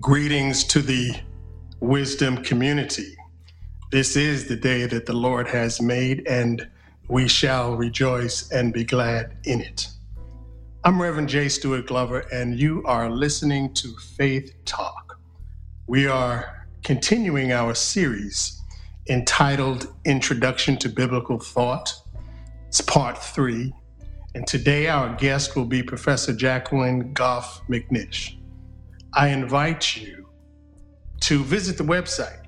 Greetings to the wisdom community. This is the day that the Lord has made, and we shall rejoice and be glad in it. I'm Reverend J. Stewart Glover, and you are listening to Faith Talk. We are continuing our series entitled Introduction to Biblical Thought. It's part three, and today our guest will be Professor Jacqueline Goff McNish. I invite you to visit the website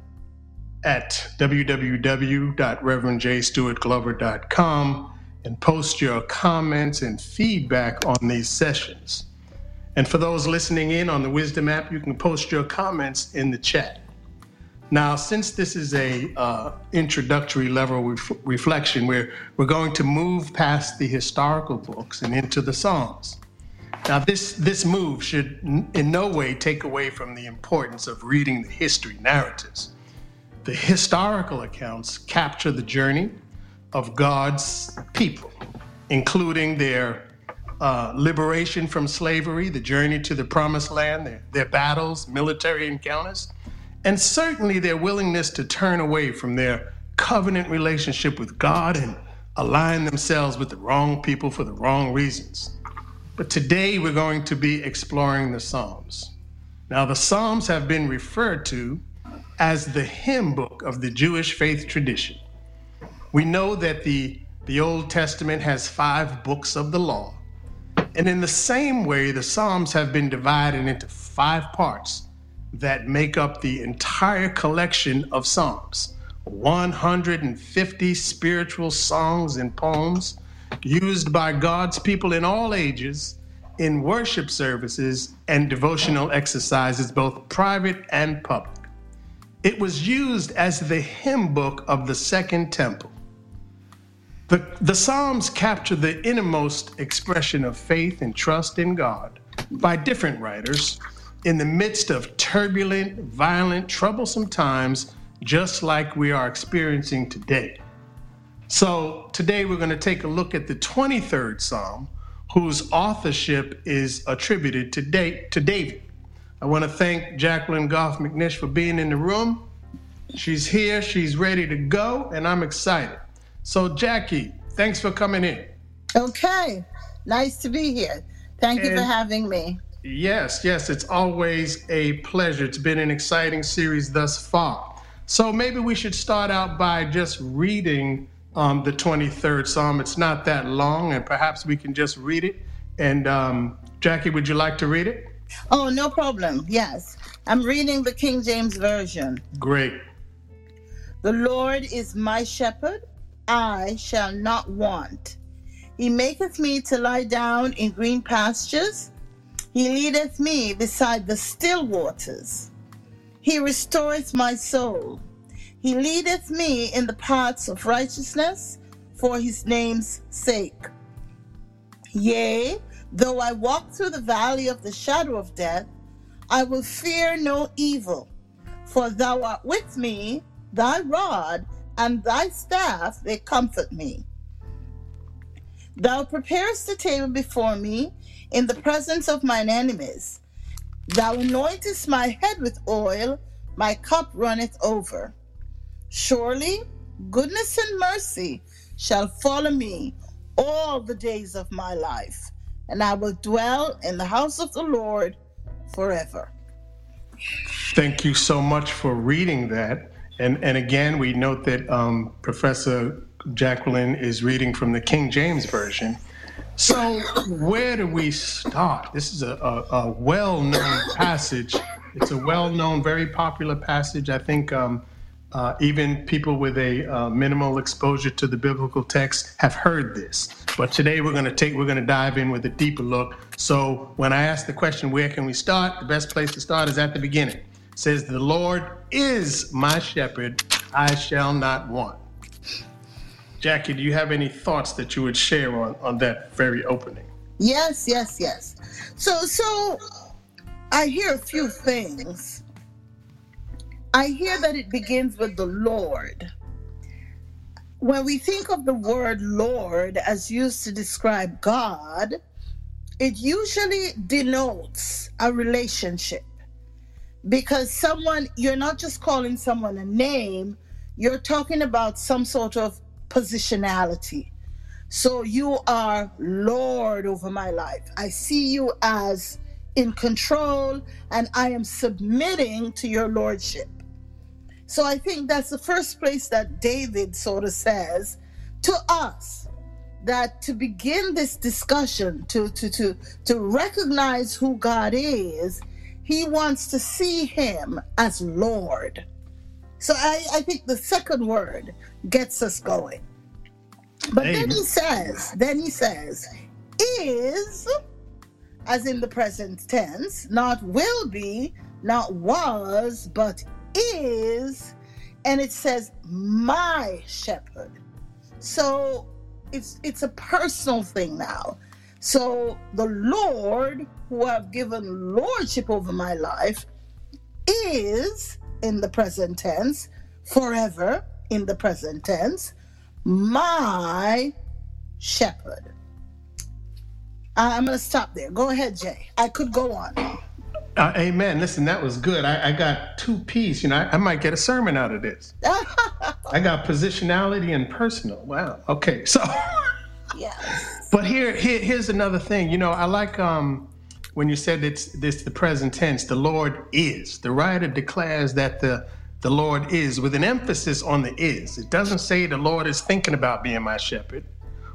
at www.reverendjstewartglover.com and post your comments and feedback on these sessions. And for those listening in on the Wisdom app, you can post your comments in the chat. Now, since this is a uh, introductory level ref- reflection, we're, we're going to move past the historical books and into the Psalms. Now, this, this move should in no way take away from the importance of reading the history narratives. The historical accounts capture the journey of God's people, including their uh, liberation from slavery, the journey to the promised land, their, their battles, military encounters, and certainly their willingness to turn away from their covenant relationship with God and align themselves with the wrong people for the wrong reasons. But today we're going to be exploring the Psalms. Now, the Psalms have been referred to as the hymn book of the Jewish faith tradition. We know that the, the Old Testament has five books of the law. And in the same way, the Psalms have been divided into five parts that make up the entire collection of Psalms 150 spiritual songs and poems used by God's people in all ages in worship services and devotional exercises, both private and public. It was used as the hymn book of the Second Temple. The, the Psalms capture the innermost expression of faith and trust in God by different writers in the midst of turbulent, violent, troublesome times, just like we are experiencing today. So today we're going to take a look at the 23rd Psalm, whose authorship is attributed to, da- to David. I want to thank Jacqueline Goff McNish for being in the room. She's here, she's ready to go, and I'm excited. So, Jackie, thanks for coming in. Okay, nice to be here. Thank you for having me. Yes, yes, it's always a pleasure. It's been an exciting series thus far. So, maybe we should start out by just reading um, the 23rd Psalm. It's not that long, and perhaps we can just read it. And um, Jackie, would you like to read it? Oh, no problem. Yes. I'm reading the King James Version. Great. The Lord is my shepherd, I shall not want. He maketh me to lie down in green pastures. He leadeth me beside the still waters. He restoreth my soul. He leadeth me in the paths of righteousness for his name's sake. Yea, though I walk through the valley of the shadow of death, I will fear no evil, for thou art with me, thy rod and thy staff, they comfort me. Thou preparest the table before me in the presence of mine enemies. Thou anointest my head with oil, my cup runneth over. Surely goodness and mercy shall follow me all the days of my life, and I will dwell in the house of the Lord forever. Thank you so much for reading that. And, and again, we note that um, Professor Jacqueline is reading from the King James Version. So, where do we start? This is a, a, a well known passage. It's a well known, very popular passage. I think um, uh, even people with a uh, minimal exposure to the biblical text have heard this. But today we're going to take, we're going to dive in with a deeper look. So when I ask the question, where can we start? The best place to start is at the beginning. It says, The Lord is my shepherd, I shall not want. Jackie, do you have any thoughts that you would share on, on that very opening? Yes, yes, yes. So, so I hear a few things I hear that it begins with the Lord. When we think of the word Lord as used to describe God, it usually denotes a relationship. because someone you're not just calling someone a name you're talking about some sort of positionality so you are lord over my life i see you as in control and i am submitting to your lordship so i think that's the first place that david sort of says to us that to begin this discussion to to to to recognize who god is he wants to see him as Lord. So I, I think the second word gets us going. But then he says, then he says, is, as in the present tense, not will be, not was, but is. And it says, my shepherd. So it's it's a personal thing now. So the Lord, who have given lordship over my life, is in the present tense, forever in the present tense, my shepherd. I'm going to stop there. Go ahead, Jay. I could go on. Uh, amen. Listen, that was good. I, I got two P's. You know, I, I might get a sermon out of this. I got positionality and personal. Wow. Okay. So, yes. but here, here, here's another thing. You know, I like um when you said it's this the present tense. The Lord is. The writer declares that the the Lord is with an emphasis on the is. It doesn't say the Lord is thinking about being my shepherd.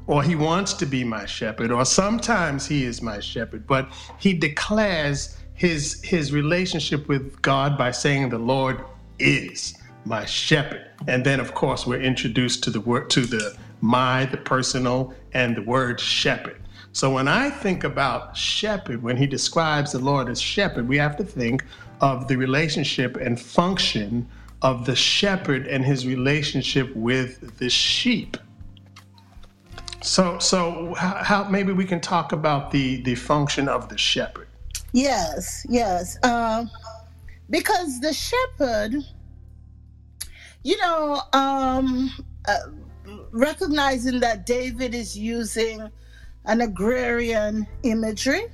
Or he wants to be my shepherd, or sometimes he is my shepherd, but he declares his his relationship with God by saying the Lord is my shepherd. And then of course we're introduced to the word to the my, the personal, and the word shepherd. So when I think about shepherd, when he describes the Lord as shepherd, we have to think of the relationship and function of the shepherd and his relationship with the sheep. So, so how, how maybe we can talk about the the function of the shepherd. Yes, yes. Um, because the shepherd, you know, um, uh, recognizing that David is using an agrarian imagery,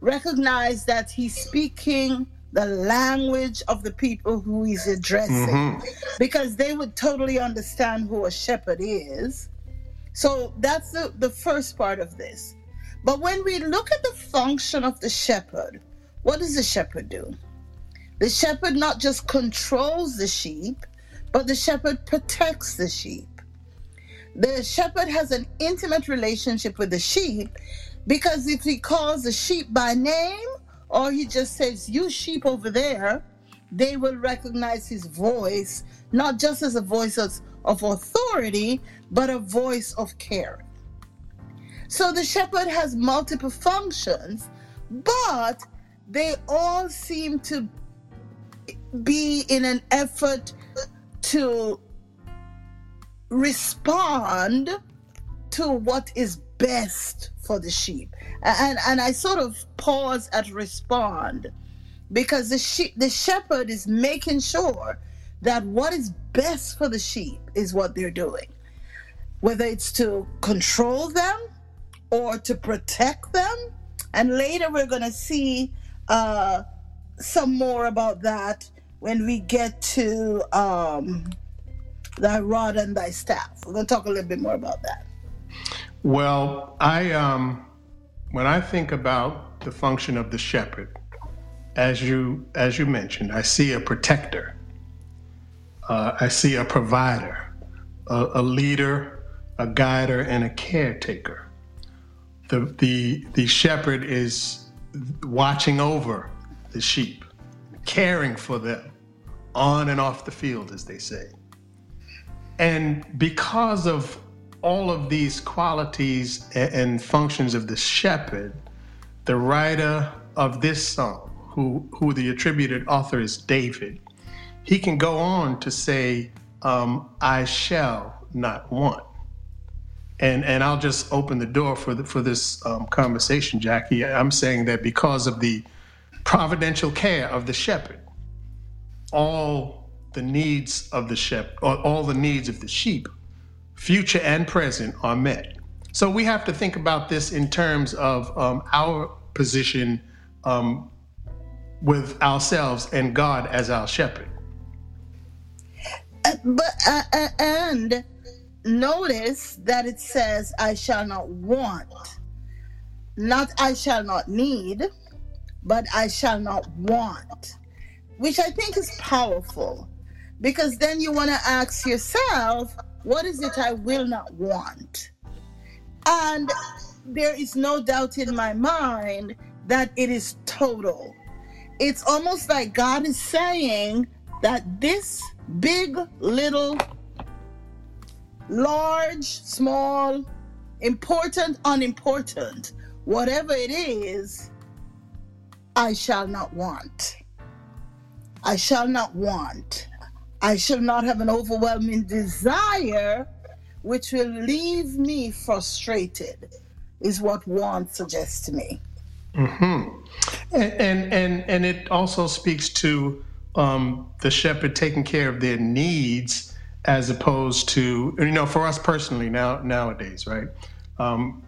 recognize that he's speaking the language of the people who he's addressing Mhm. because they would totally understand who a shepherd is. So that's the, the first part of this. But when we look at the function of the shepherd, what does the shepherd do? The shepherd not just controls the sheep, but the shepherd protects the sheep. The shepherd has an intimate relationship with the sheep because if he calls the sheep by name or he just says, You sheep over there, they will recognize his voice, not just as a voice of, of authority, but a voice of care. So the shepherd has multiple functions, but they all seem to be in an effort to respond to what is best for the sheep. And and I sort of pause at respond because the sheep the shepherd is making sure that what is best for the sheep is what they're doing. Whether it's to control them or to protect them. And later we're going to see uh, some more about that when we get to um, thy rod and thy staff. We're going to talk a little bit more about that. Well, I um, when I think about the function of the shepherd, as you as you mentioned, I see a protector. Uh, I see a provider, a, a leader, a guider, and a caretaker. The the the shepherd is watching over the sheep, caring for them, on and off the field, as they say. And because of all of these qualities and functions of the shepherd, the writer of this song, who, who the attributed author is David, he can go on to say, um, I shall not want. And, and I'll just open the door for, the, for this um, conversation, Jackie. I'm saying that because of the providential care of the shepherd, all the needs of the shepherd, all the needs of the sheep future and present, are met. So we have to think about this in terms of um, our position um, with ourselves and God as our shepherd. Uh, but uh, uh, and notice that it says, "I shall not want," not "I shall not need," but "I shall not want," which I think is powerful, because then you want to ask yourself, "What is it I will not want?" And there is no doubt in my mind that it is total. It's almost like God is saying that this big, little, large, small, important, unimportant, whatever it is, I shall not want. I shall not want. I shall not have an overwhelming desire which will leave me frustrated, is what want suggests to me. Mm-hmm. And, and and and it also speaks to um, the shepherd taking care of their needs as opposed to you know for us personally now nowadays right um,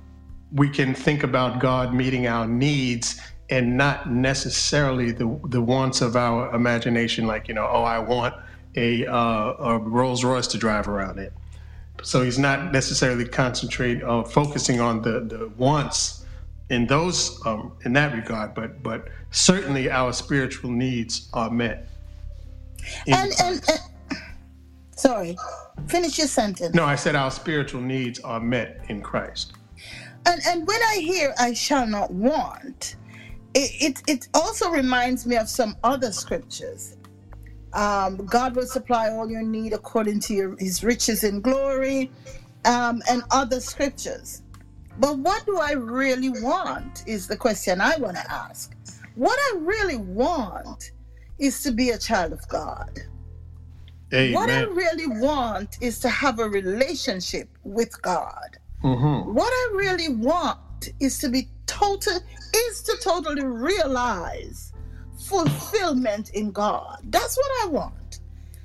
we can think about God meeting our needs and not necessarily the the wants of our imagination like you know oh I want a, uh, a Rolls Royce to drive around in so he's not necessarily concentrating uh, focusing on the the wants in those um, in that regard, but but certainly our spiritual needs are met. And, and, and sorry, finish your sentence. No, I said our spiritual needs are met in Christ. And and when I hear "I shall not want," it it, it also reminds me of some other scriptures. Um, God will supply all your need according to your, His riches in glory, um, and other scriptures. But what do I really want is the question I want to ask. What I really want is to be a child of God. Amen. What I really want is to have a relationship with God. Mm-hmm. What I really want is to be total is to totally realize fulfillment in God. That's what I want.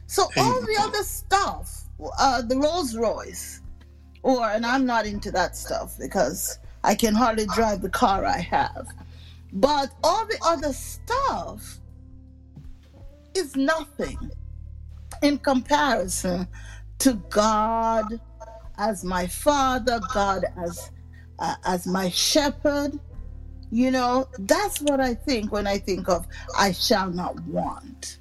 So Amen. all the other stuff, uh, the Rolls Royce, or and I'm not into that stuff because I can hardly drive the car I have. But all the other stuff is nothing in comparison to God as my father, God as uh, as my shepherd. You know, that's what I think when I think of I shall not want.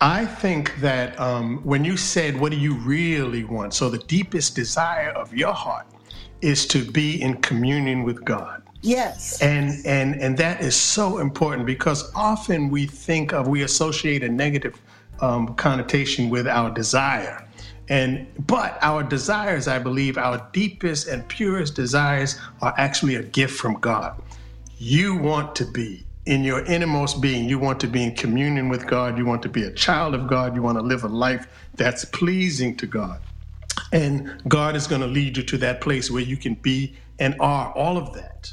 I think that um, when you said, What do you really want? So, the deepest desire of your heart is to be in communion with God. Yes. And and and that is so important because often we think of we associate a negative um, connotation with our desire. And but our desires, I believe, our deepest and purest desires are actually a gift from God. You want to be in your innermost being, you want to be in communion with God. You want to be a child of God. You want to live a life that's pleasing to God. And God is going to lead you to that place where you can be and are all of that.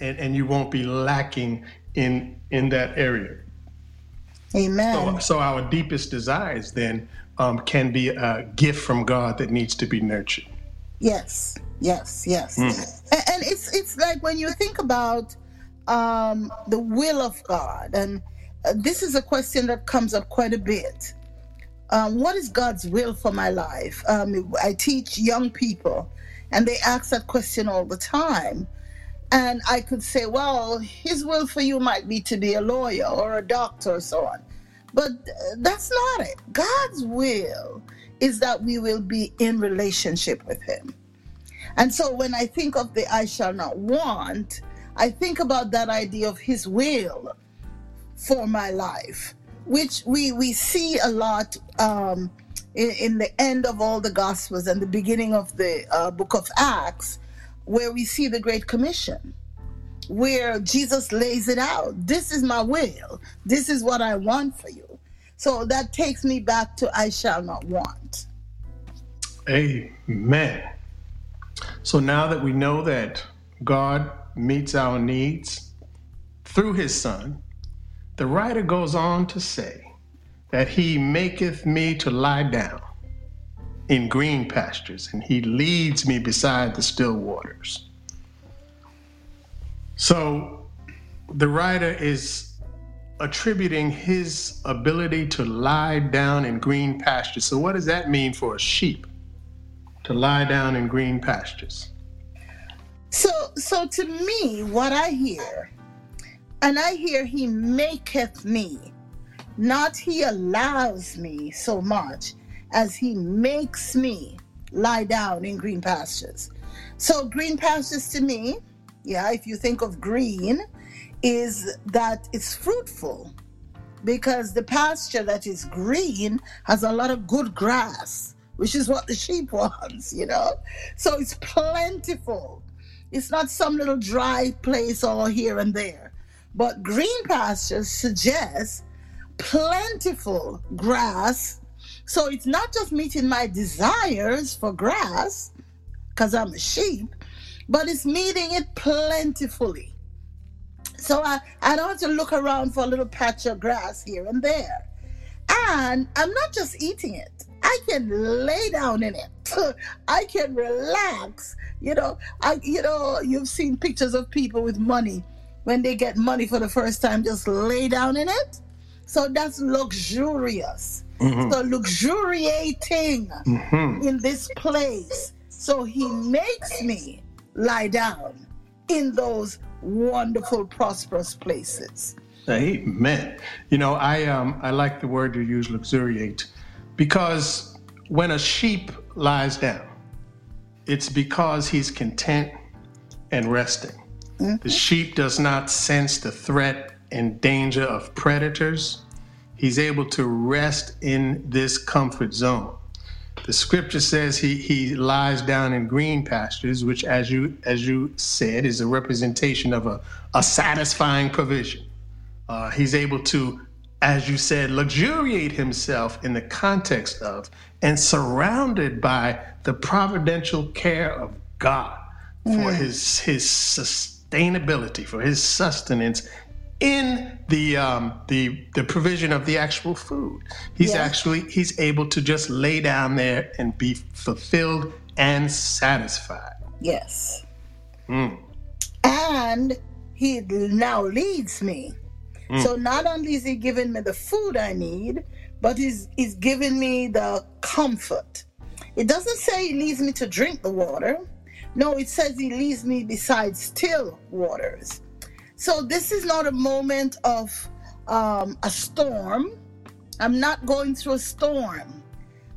And, and you won't be lacking in in that area. Amen. So, so our deepest desires then um, can be a gift from God that needs to be nurtured. Yes, yes, yes. Mm. And, and it's it's like when you think about um, the will of God? And uh, this is a question that comes up quite a bit. Um, what is God's will for my life? Um, I teach young people, and they ask that question all the time. And I could say, well, His will for you might be to be a lawyer or a doctor or so on. But that's not it. God's will is that we will be in relationship with Him. And so when I think of the I shall not want, I think about that idea of His will for my life, which we we see a lot um, in, in, the end of all the Gospels and the beginning of the uh, Book of Acts, where we see the Great Commission, where Jesus lays it out. This is my will. This is what I want for you. So that takes me back to I shall not want. Amen. So now that we know that God meets our needs through his Son, the writer goes on to say that he maketh me to lie down in green pastures, and he leads me beside the still waters. So the writer is attributing his ability to lie down in green pastures. So, what does that mean for a sheep to lie down in green pastures? So, so to me, what I hear, and I hear He maketh me, not He allows me so much as He makes me lie down in green pastures. So, green pastures to me, yeah, if you think of green, is that it's fruitful because the pasture that is green has a lot of good grass, which is what the sheep wants, you know? So it's plentiful. It's not some little dry place all here and there. But green pastures suggest plentiful grass. So it's not just meeting my desires for grass, because I'm a sheep, but it's meeting it plentifully. So I, I don't have to look around for a little patch of grass here and there. And I'm not just eating it. I can lay down in it. I can relax. You know, I you know, you've seen pictures of people with money when they get money for the first time, just lay down in it. So that's luxurious. Mm-hmm. So luxuriating mm-hmm. in this place. So he makes me lie down in those wonderful, prosperous places. Amen. You know, I um I like the word you use, luxuriate, because when a sheep lies down, it's because he's content and resting. Mm-hmm. The sheep does not sense the threat and danger of predators. He's able to rest in this comfort zone. The scripture says he, he lies down in green pastures, which, as you as you said, is a representation of a, a satisfying provision. Uh, he's able to, as you said, luxuriate himself in the context of and surrounded by the providential care of God for mm. his his sustainability, for his sustenance in the um, the the provision of the actual food. He's yeah. actually he's able to just lay down there and be fulfilled and satisfied. Yes. Mm. And he now leads me. Mm. So not only is he giving me the food I need, but he's he's giving me the comfort. It doesn't say he leads me to drink the water. No, it says he leads me beside still waters. So this is not a moment of um, a storm. I'm not going through a storm.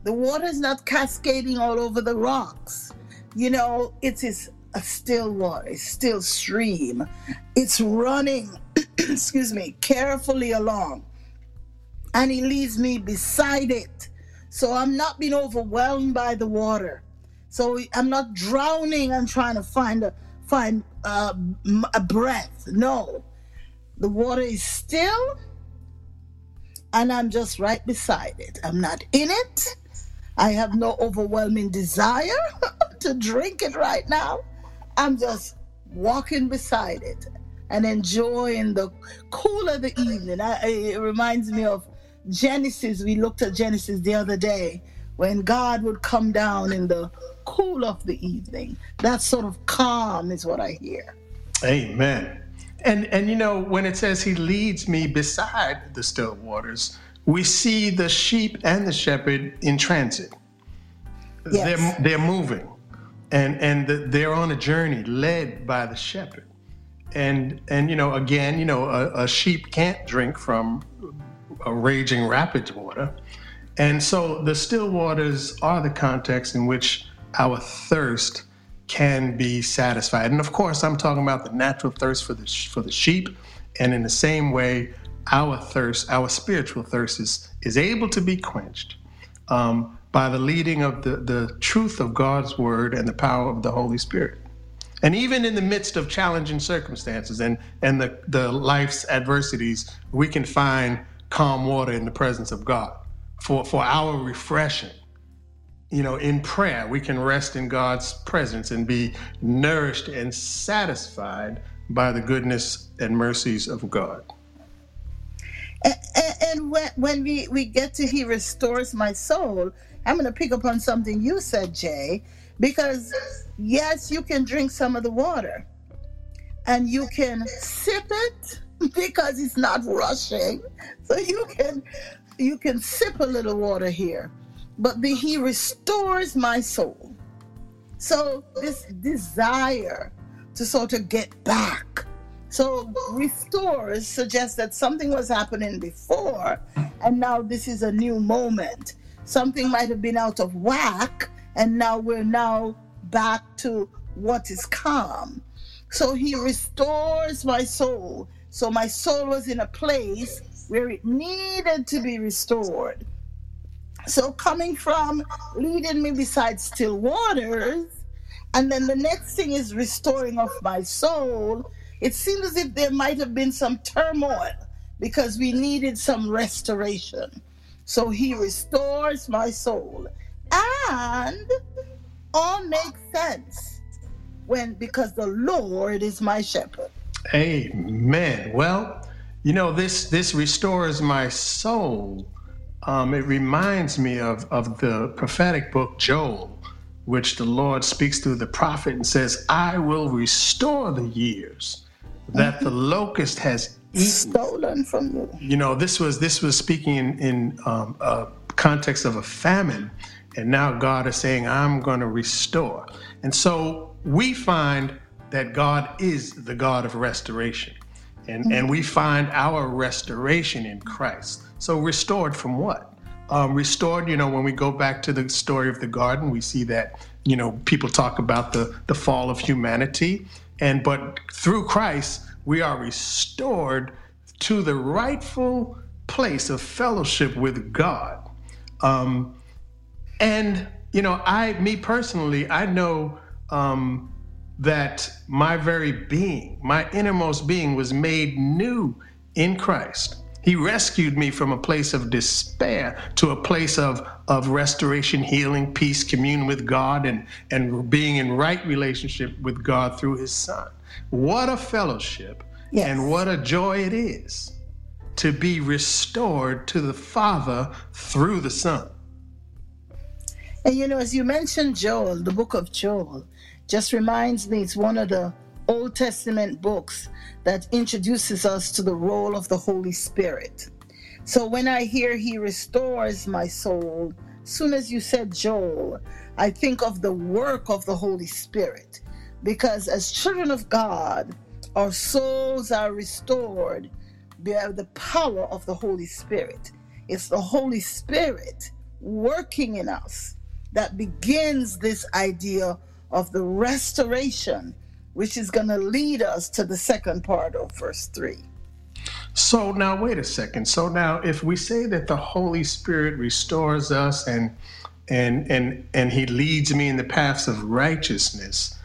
The water is not cascading all over the rocks. You know, it is a still water, a still stream. It's running, excuse me, carefully along. And he leaves me beside it. So I'm not being overwhelmed by the water. So I'm not drowning and trying to find a find uh, a breath. No, the water is still, and I'm just right beside it. I'm not in it. I have no overwhelming desire to drink it right now. I'm just walking beside it and enjoying the cool of the evening. I, it reminds me of Genesis. We looked at Genesis the other day when God would come down in the cool of the evening. That sort of calm is what I hear. Amen. And and you know when it says he leads me beside the still waters, we see the sheep and the shepherd in transit. Yes. They're they're moving, and and the, they're on a journey led by the shepherd. And and you know again you know a, a sheep can't drink from a raging rapids water, and so the still waters are the context in which our thirst can be satisfied. And of course, I'm talking about the natural thirst for the for the sheep, and in the same way, our thirst, our spiritual thirst, is is able to be quenched um, by the leading of the the truth of God's word and the power of the Holy Spirit. And even in the midst of challenging circumstances and and the the life's adversities, we can find calm water in the presence of God for for our refreshing you know, in prayer, we can rest in God's presence and be nourished and satisfied by the goodness and mercies of God. And, and when, when we, we get to He restores my soul, I'm going to pick up on something you said, Jay, because yes, you can drink some of the water and you can sip it because it's not rushing. So you can you can sip a little water here. But the, he restores my soul. So this desire to sort of get back. So restores suggests that something was happening before and now this is a new moment. Something might have been out of whack and now we're now back to what is calm. So he restores my soul. So my soul was in a place where it needed to be restored. So coming from leading me beside still waters, and then the next thing is restoring of my soul, it seems as if there might have been some turmoil because we needed some restoration. So he restores my soul. And all makes sense when because the Lord is my shepherd. Amen. Well, you know this this restores my soul. Um, it reminds me of of the prophetic book Joel, which the Lord speaks through the prophet and says, "I will restore the years that the locust has eaten." Stolen from you. You know, this was this was speaking in in um, a context of a famine, and now God is saying, "I'm going to restore." And so we find that God is the God of restoration. And, and we find our restoration in Christ. So, restored from what? Um, restored, you know, when we go back to the story of the garden, we see that, you know, people talk about the, the fall of humanity. And but through Christ, we are restored to the rightful place of fellowship with God. Um, and, you know, I, me personally, I know um, that my very being, my innermost being, was made new in Christ. He rescued me from a place of despair to a place of, of restoration, healing, peace, communion with God, and, and being in right relationship with God through His Son. What a fellowship Yes. and what a joy it is to be restored to the Father through the Son. And you know, as you mentioned Joel, the book of Joel, just reminds me it's one of the Old Testament books that introduces us to the role of the Holy Spirit. So when I hear he restores my soul, soon as you said Joel, I think of the work of the Holy Spirit. Because as children of God, our souls are restored by the power of the Holy Spirit. It's the Holy Spirit working in us that begins this idea of the restoration, which is going to lead us to the second part of verse 3. So now, wait a second. So now, if we say that the Holy Spirit restores us and and and and He leads me in the paths of righteousness,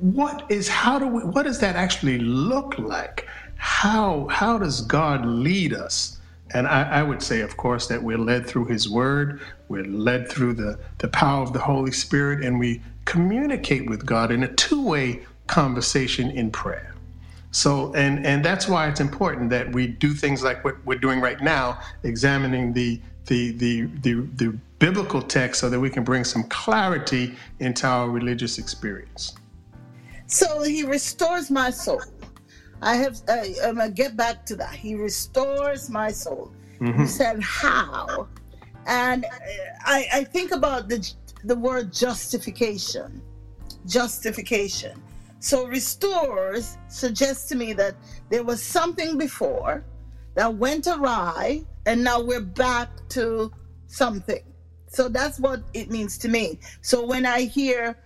what is how do we what does that actually look like? How how does God lead us? And I, I would say, of course, that we're led through His Word, we're led through the the power of the Holy Spirit, and we communicate with God in a two-way conversation in prayer. So, and and that's why it's important that we do things like what we're doing right now, examining the the the the, the biblical text, so that we can bring some clarity into our religious experience. So he restores my soul. I have, I, I'm going to get back to that. He restores my soul. You said how. And uh, I, I think about the, the word justification. Justification. So restores suggests to me that there was something before that went awry, and now we're back to something. So that's what it means to me. So when I hear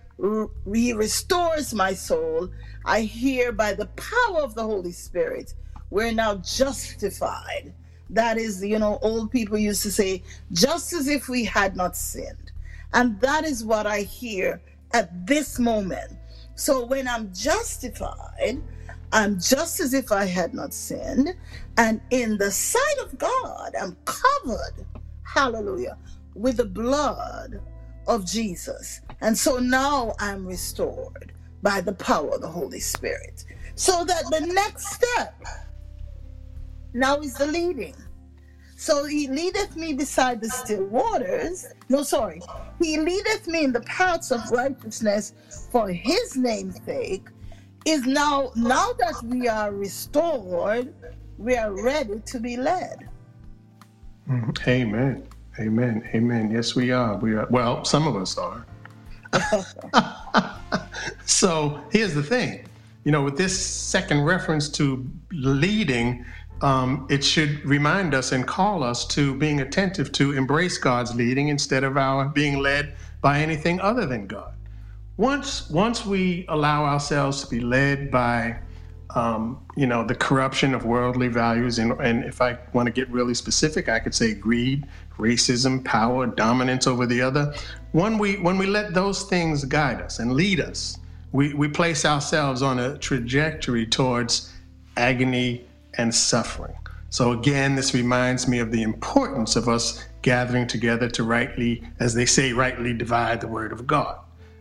He restores my soul, I hear by the power of the Holy Spirit, we're now justified. That is, you know, old people used to say, just as if we had not sinned. And that is what I hear at this moment. So when I'm justified, I'm just as if I had not sinned. And in the sight of God, I'm covered, hallelujah, with the blood of Jesus. And so now I'm restored by the power of the Holy Spirit. So that the next step now is the leading. So he leadeth me beside the still waters. No, sorry. He leadeth me in the paths of righteousness for his name's sake. is now now that we are restored, we are ready to be led. Mhm. Amen. Amen. Amen. Yes, we are. We are. Well, some of us are. so here's the thing. You know, with this second reference to leading, um, it should remind us and call us to being attentive to embrace God's leading instead of our being led by anything other than God. Once, once we allow ourselves to be led by um, you know, the corruption of worldly values. And, and if I want to get really specific, I could say greed, racism, power, dominance over the other. When we, when we let those things guide us and lead us, we, we place ourselves on a trajectory towards agony and suffering. So again, this reminds me of the importance of us gathering together to rightly, as they say, rightly divide the word of God.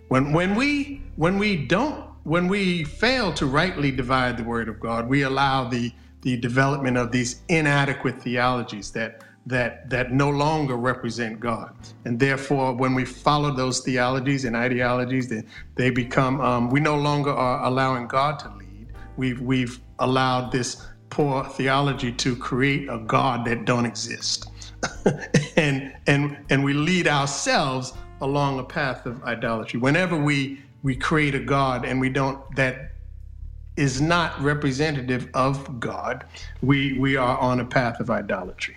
When, when we when we don't when we fail to rightly divide the word of God, we allow the the development of these inadequate theologies that that that no longer represent God, and therefore, when we follow those theologies and ideologies, they they become um, we no longer are allowing God to lead. We've we've allowed this poor theology to create a God that don't exist, and and and we lead ourselves along a path of idolatry. Whenever we we create a God and we don't that is not representative of God, we we are on a path of idolatry.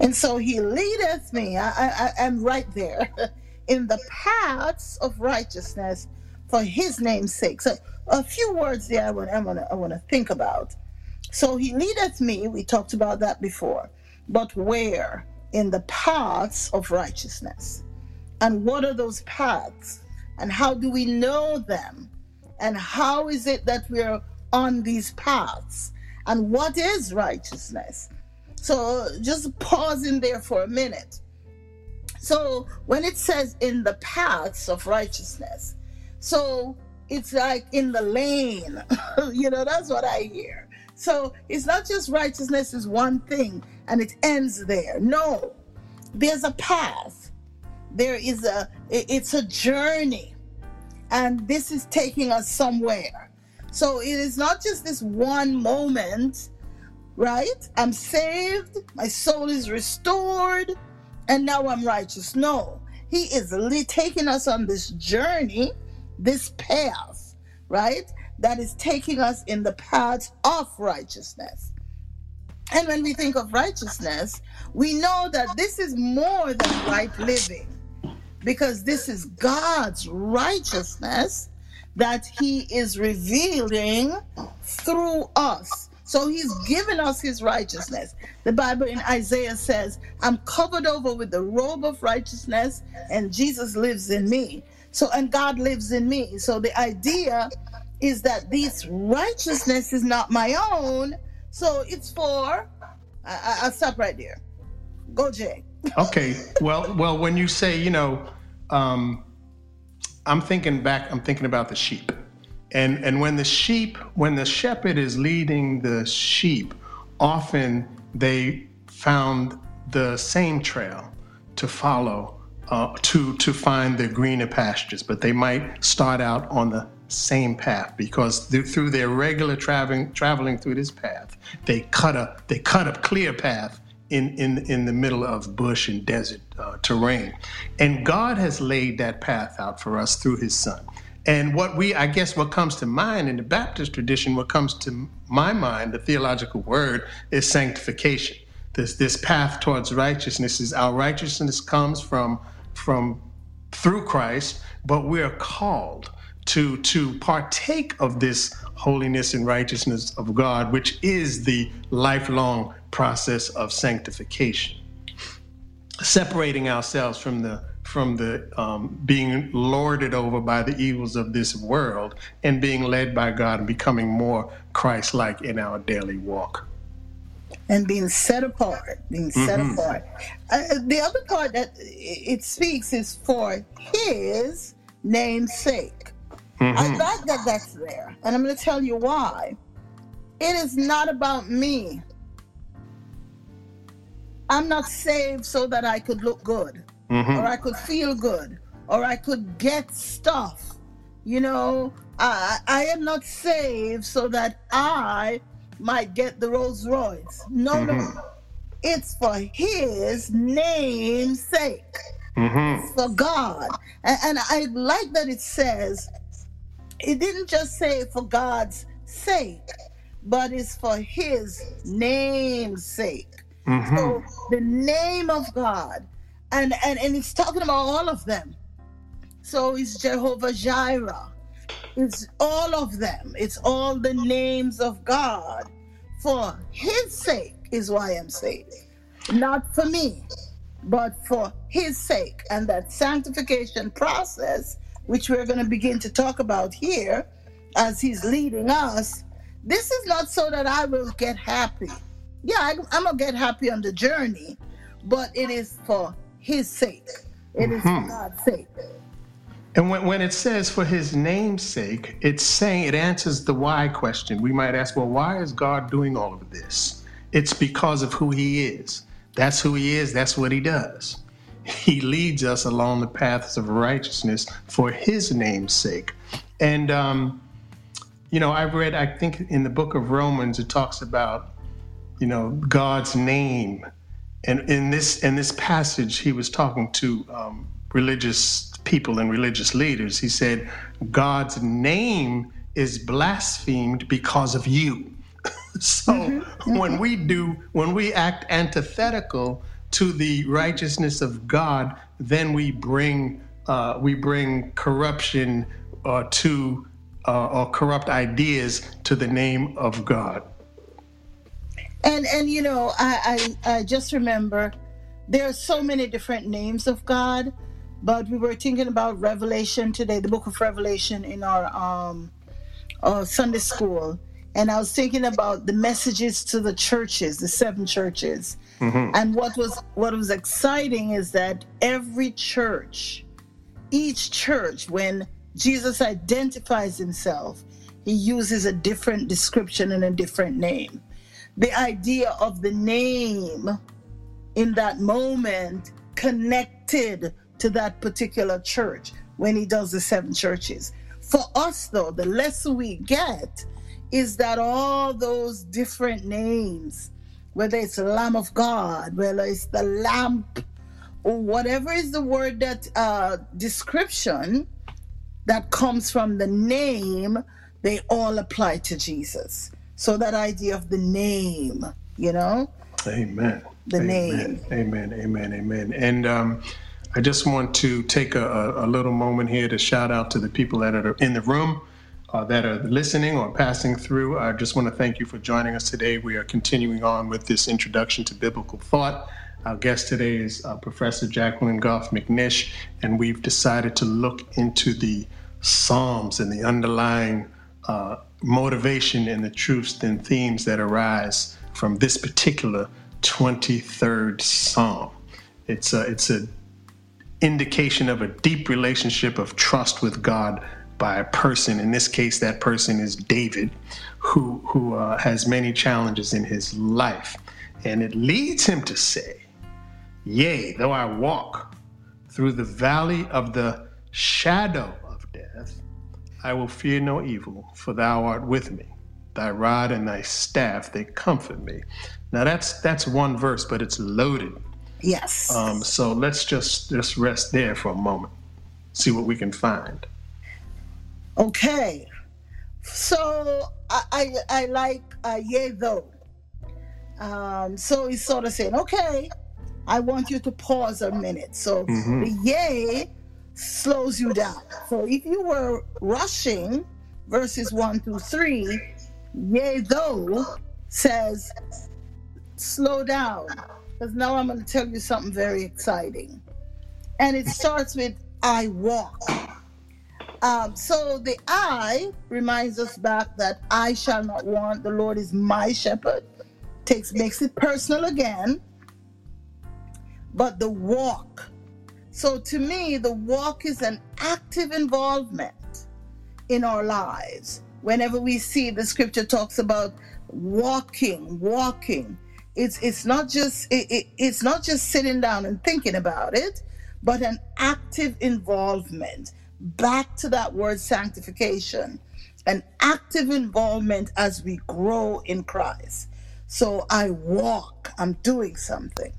And so he leadeth me. I, I, I am right there in the paths of righteousness for his name's sake. So a few words there I want, I want, to, I want to think about. So he leadeth me. We talked about that before. But where? In the paths of righteousness. And what are those paths? And how do we know them? And how is it that we're on these paths? And what is righteousness? So just pause in there for a minute. So when it says in the paths of righteousness, so it's like in the lane. you know, that's what I hear. So it's not just righteousness is one thing and it ends there. No, there's a path. There is a, it's a journey. And this is taking us somewhere. So it is not just this one moment, right? I'm saved, my soul is restored, and now I'm righteous. No, He is taking us on this journey, this path, right? That is taking us in the path of righteousness. And when we think of righteousness, we know that this is more than right living because this is God's righteousness that He is revealing through us. So He's given us His righteousness. The Bible in Isaiah says, I'm covered over with the robe of righteousness, and Jesus lives in me. So, and God lives in me. So the idea is that this righteousness is not my own. So it's for, I, will stop right there. Go, Jay. Okay. Well, well, when you say, you know, um, I'm thinking back. I'm thinking about the sheep, and and when the sheep, when the shepherd is leading the sheep, often they found the same trail to follow uh, to to find the greener pastures, but they might start out on the same path because th- through their regular traveling traveling through this path, they cut a they cut a clear path in, in, in the middle of bush and desert uh, terrain. And God has laid that path out for us through his son. And what we, I guess, what comes to mind in the Baptist tradition, what comes to my mind, the theological word, is sanctification. This, this path towards righteousness is our righteousness comes from, from through Christ, but we're called to, to partake of this holiness and righteousness of God, which is the lifelong process of sanctification, separating ourselves from the from the um, being lorded over by the evils of this world and being led by God and becoming more Christ-like in our daily walk. And being set apart, being set mm-hmm. apart. Uh, the other part that it speaks is for His name's sake. Mm-hmm. I like that that's there, and I'm going to tell you why. It is not about me. I'm not saved so that I could look good mm-hmm. or I could feel good or I could get stuff, you know, I, I am not saved so that I might get the Rolls Royce. No, no. It's for his name's sake. Mm-hmm. For God. And, and I like that it says, it didn't just say for God's sake, but it's for his name's sake. Mm-hmm. So the name of God. And, and, and it's talking about all of them. So it's Jehovah Jireh. It's all of them. It's all the names of God. For his sake is why I'm saved. Not for me, but for his sake. And that sanctification process, which we're going to begin to talk about here as he's leading us, this is not so that I will get happy. Yeah, I, I'm going to get happy on the journey, but it is for his sake. It is mm-hmm. for God's sake. And when, when it says for his name's sake, it's saying it answers the why question. We might ask, well, why is God doing all of this? It's because of who he is. That's who he is, that's what he does. He leads us along the paths of righteousness for his name's sake. And, um, you know, I've read, I think in the book of Romans, it talks about, you know, God's name. And in this in this passage, he was talking to um, religious people and religious leaders. He said, God's name is blasphemed because of you. so when we do, when we act antithetical to the righteousness of God, then we bring uh, we bring corruption uh, to uh, or corrupt ideas to the name of God. And and you know, I, I I just remember there are so many different names of God, but we were thinking about Revelation today, the book of Revelation in our um uh, Sunday school, and I was thinking about the messages to the churches, the seven churches. And what was what was exciting is that every church, each church, when Jesus identifies himself, he uses a different description and a different name. The idea of the name in that moment connected to that particular church when he does the seven churches. For us, though, the lesson we get is that all those different names, whether it's the Lamb of God, whether it's the lamp, or whatever is the word that uh, description that comes from the name, they all apply to Jesus. So that idea of the name, you know, Amen. The amen. name. Amen. Amen. Amen. And um, I just want to take a, a, little moment here to shout out to the people that are in the room, uh, that are listening or passing through. I just want to thank you for joining us today. We are continuing on with this introduction to biblical thought. Our guest today is uh, Professor Jacqueline Goff McNish, and we've decided to look into the Psalms and the underlying uh, motivation and the truths and themes that arise from this particular 23rd Psalm. It's a, it's a indication of a deep relationship of trust with God by a person. In this case, that person is David, who who uh, has many challenges in his life, and it leads him to say, "Yea, though I walk through the valley of the shadow of death, I will fear no evil, for Thou art with me. Thy rod and Thy staff they comfort me." Now that's that's one verse, but it's loaded. Yes. Um, so let's just just rest there for a moment, see what we can find. Okay. So I I, I like uh, yea though. Um, so he's sort of saying, okay, I want you to pause a minute. So the yea slows you down. So if you were rushing verses one through three, yea though says slow down. Because now I'm going to tell you something very exciting. And it starts with I walk. Um, so the I reminds us back that I shall not want. The Lord is my shepherd. Takes makes it personal again. But the walk. So to me, the walk is an active involvement in our lives. Whenever we see the scripture talks about walking, walking, it's it's not just it, it, it's not just sitting down and thinking about it, but an active involvement back to that word sanctification, an active involvement as we grow in Christ. So I walk, I'm doing something.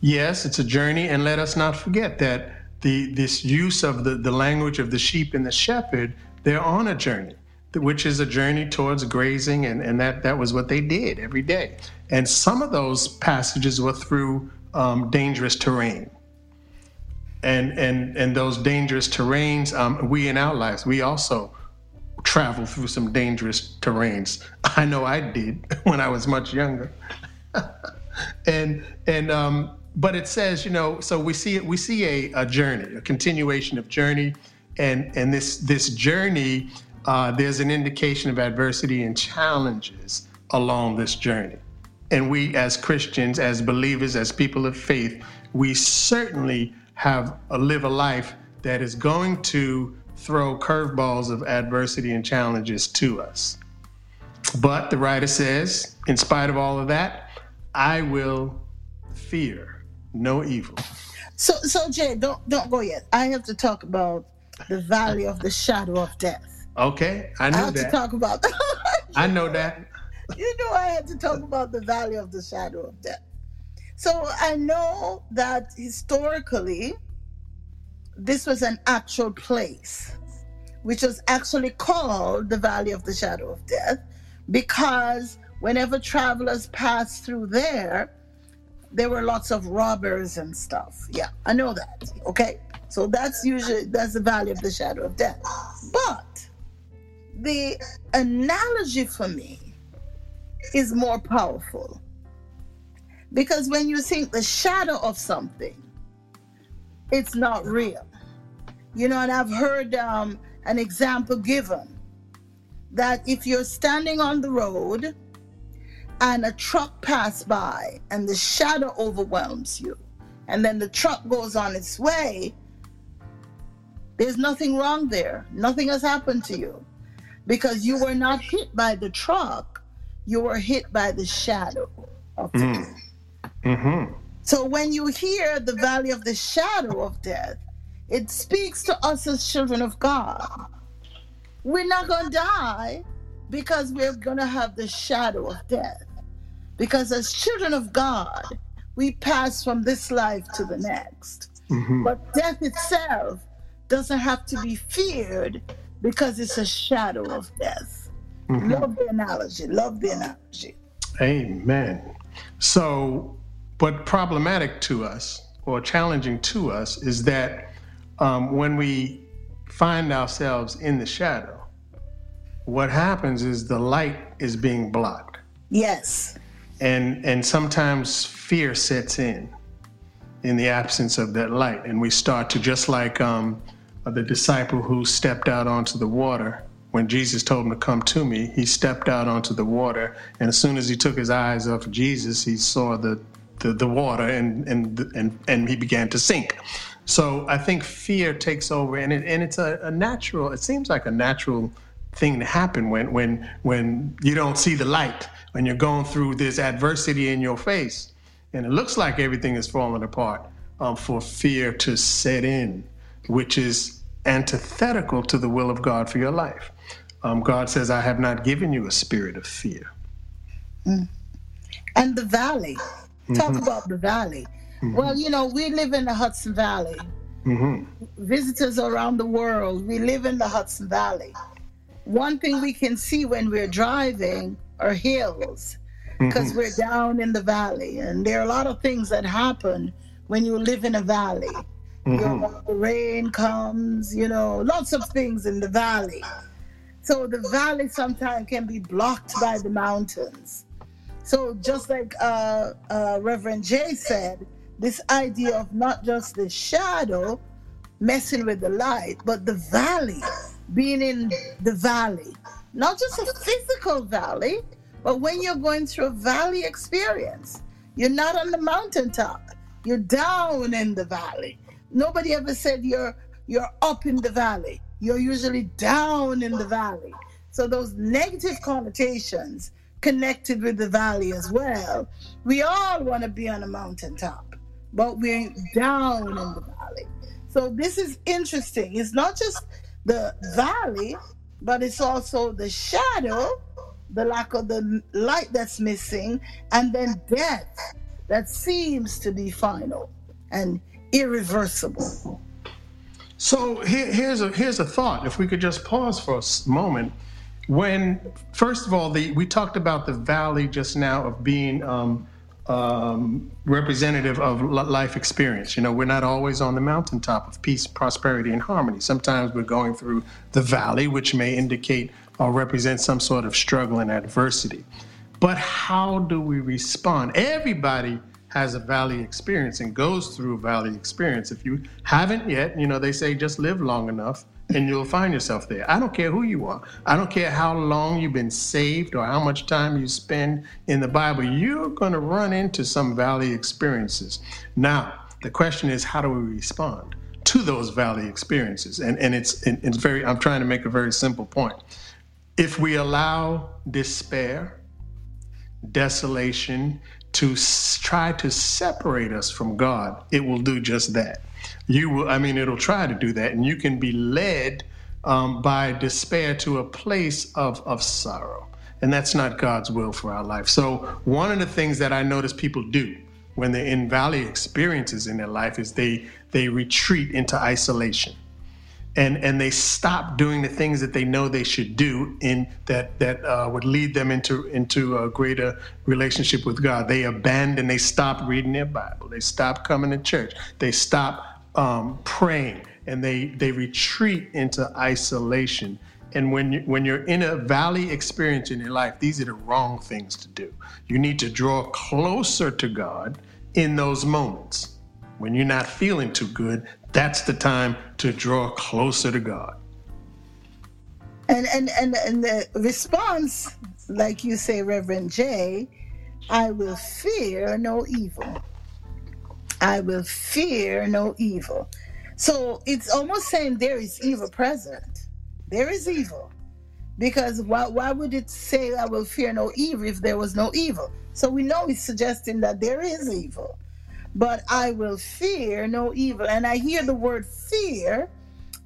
Yes, it's a journey, and let us not forget that the this use of the, the language of the sheep and the shepherd, they're on a journey, which is a journey towards grazing, and, and that, that was what they did every day. And some of those passages were through um, dangerous terrain. And, and, and those dangerous terrains, um, we in our lives, we also travel through some dangerous terrains. I know I did when I was much younger. and and um, but it says, you know, so we see we see a, a journey, a continuation of journey, and and this this journey, uh, there's an indication of adversity and challenges along this journey. And we, as Christians, as believers, as people of faith, we certainly have a live a life that is going to throw curveballs of adversity and challenges to us. But the writer says, in spite of all of that, I will fear no evil. So, so Jay, don't don't go yet. I have to talk about the valley of the shadow of death. Okay, I know I that. to talk about. I know that. you know, I had to talk about the valley of the shadow of death. So I know that historically, this was an actual place, which was actually called the valley of the shadow of death, because whenever travelers passed through there, there were lots of robbers and stuff. Yeah, I know that. Okay. So that's usually that's the valley of the shadow of death. But the analogy for me is more powerful. Because when you think the shadow of something, it's not real. You know, and I've heard um, an example given that if you're standing on the road and a truck passes by and the shadow overwhelms you, and then the truck goes on its way, there's nothing wrong there. Nothing has happened to you because you were not hit by the truck, you were hit by the shadow of death. Mm-hmm. So when you hear the valley of the shadow of death, it speaks to us as children of God. We're not going to die because we're going to have the shadow of death. Because as children of God, we pass from this life to the next. Mm-hmm. But death itself doesn't have to be feared because it's a shadow of death. Mm-hmm. Love the analogy. Love the analogy. Amen. So, but problematic to us or challenging to us is that um, when we find ourselves in the shadow, what happens is the light is being blocked. Yes. And, and sometimes fear sets in in the absence of that light. And we start to, just like um, the disciple who stepped out onto the water, when Jesus told him to come to me, he stepped out onto the water. And as soon as he took his eyes off Jesus, he saw the, the, the water and, and, and, and he began to sink. So I think fear takes over, and, it, and it's a, a natural, it seems like a natural thing to happen when, when, when you don't see the light, when you're going through this adversity in your face, and it looks like everything is falling apart, um, for fear to set in, which is antithetical to the will of God for your life. Um, God says, I have not given you a spirit of fear. And the valley. Talk about the valley. Well, you know, we live in the Hudson Valley. hmm Visitors around the world, we live in the Hudson Valley. One thing we can see when we're driving are hills because we're down in the valley. And there are a lot of things that happen when you live in a valley. You know, the rain comes, you know, lots of things in the valley. So the valley sometimes can be blocked by the mountains. So just like uh, uh, Reverend Jay said, this idea of not just the shadow messing with the light, but the valley, being in the valley, not just a physical valley, but when you're going through a valley experience, you're not on the mountaintop, you're down in the valley. Nobody ever said you're you're up in the valley. You're usually down in the valley. So those negative connotations connected with the valley as well. We all want to be on a mountaintop, but we're down in the valley. So this is interesting. It's not just the valley, but it's also the shadow, the lack of the light that's missing, and then death that seems to be final and irreversible. So here, here's a here's a thought. If we could just pause for a moment, when first of all, the we talked about the valley just now of being um, um, representative of life experience. You know, we're not always on the mountaintop of peace, prosperity, and harmony. Sometimes we're going through the valley, which may indicate or represent some sort of struggle and adversity. But how do we respond? Everybody has a valley experience and goes through a valley experience. If you haven't yet, you know, they say just live long enough and you'll find yourself there. I don't care who you are. I don't care how long you've been saved or how much time you spend in the Bible. You're going to run into some valley experiences. Now, the question is, how do we respond to those valley experiences? And and it's it's very. I'm trying to make a very simple point. If we allow despair, desolation to try to separate us from God, it will do just that you will, I mean, it'll try to do that. And you can be led um, by despair to a place of, of sorrow. And that's not God's will for our life. So, one of the things that I notice people do when they're in valley experiences in their life is they, they retreat into isolation. And, and they stop doing the things that they know they should do in that that uh, would lead them into into a greater relationship with God. They abandon. They stop reading their Bible. They stop coming to church. They stop um, praying and they, they retreat into isolation. And when, you, when you're in a valley experience in your life, these are the wrong things to do. You need to draw closer to God in those moments. When you're not feeling too good, that's the time to draw closer to God. And, and, and, and the response, like you say, Reverend Jay, I will fear no evil. I will fear no evil. So it's almost saying there is evil present. There is evil. Because why, why would it say, I will fear no evil if there was no evil? So we know it's suggesting that there is evil. But I will fear no evil. And I hear the word fear,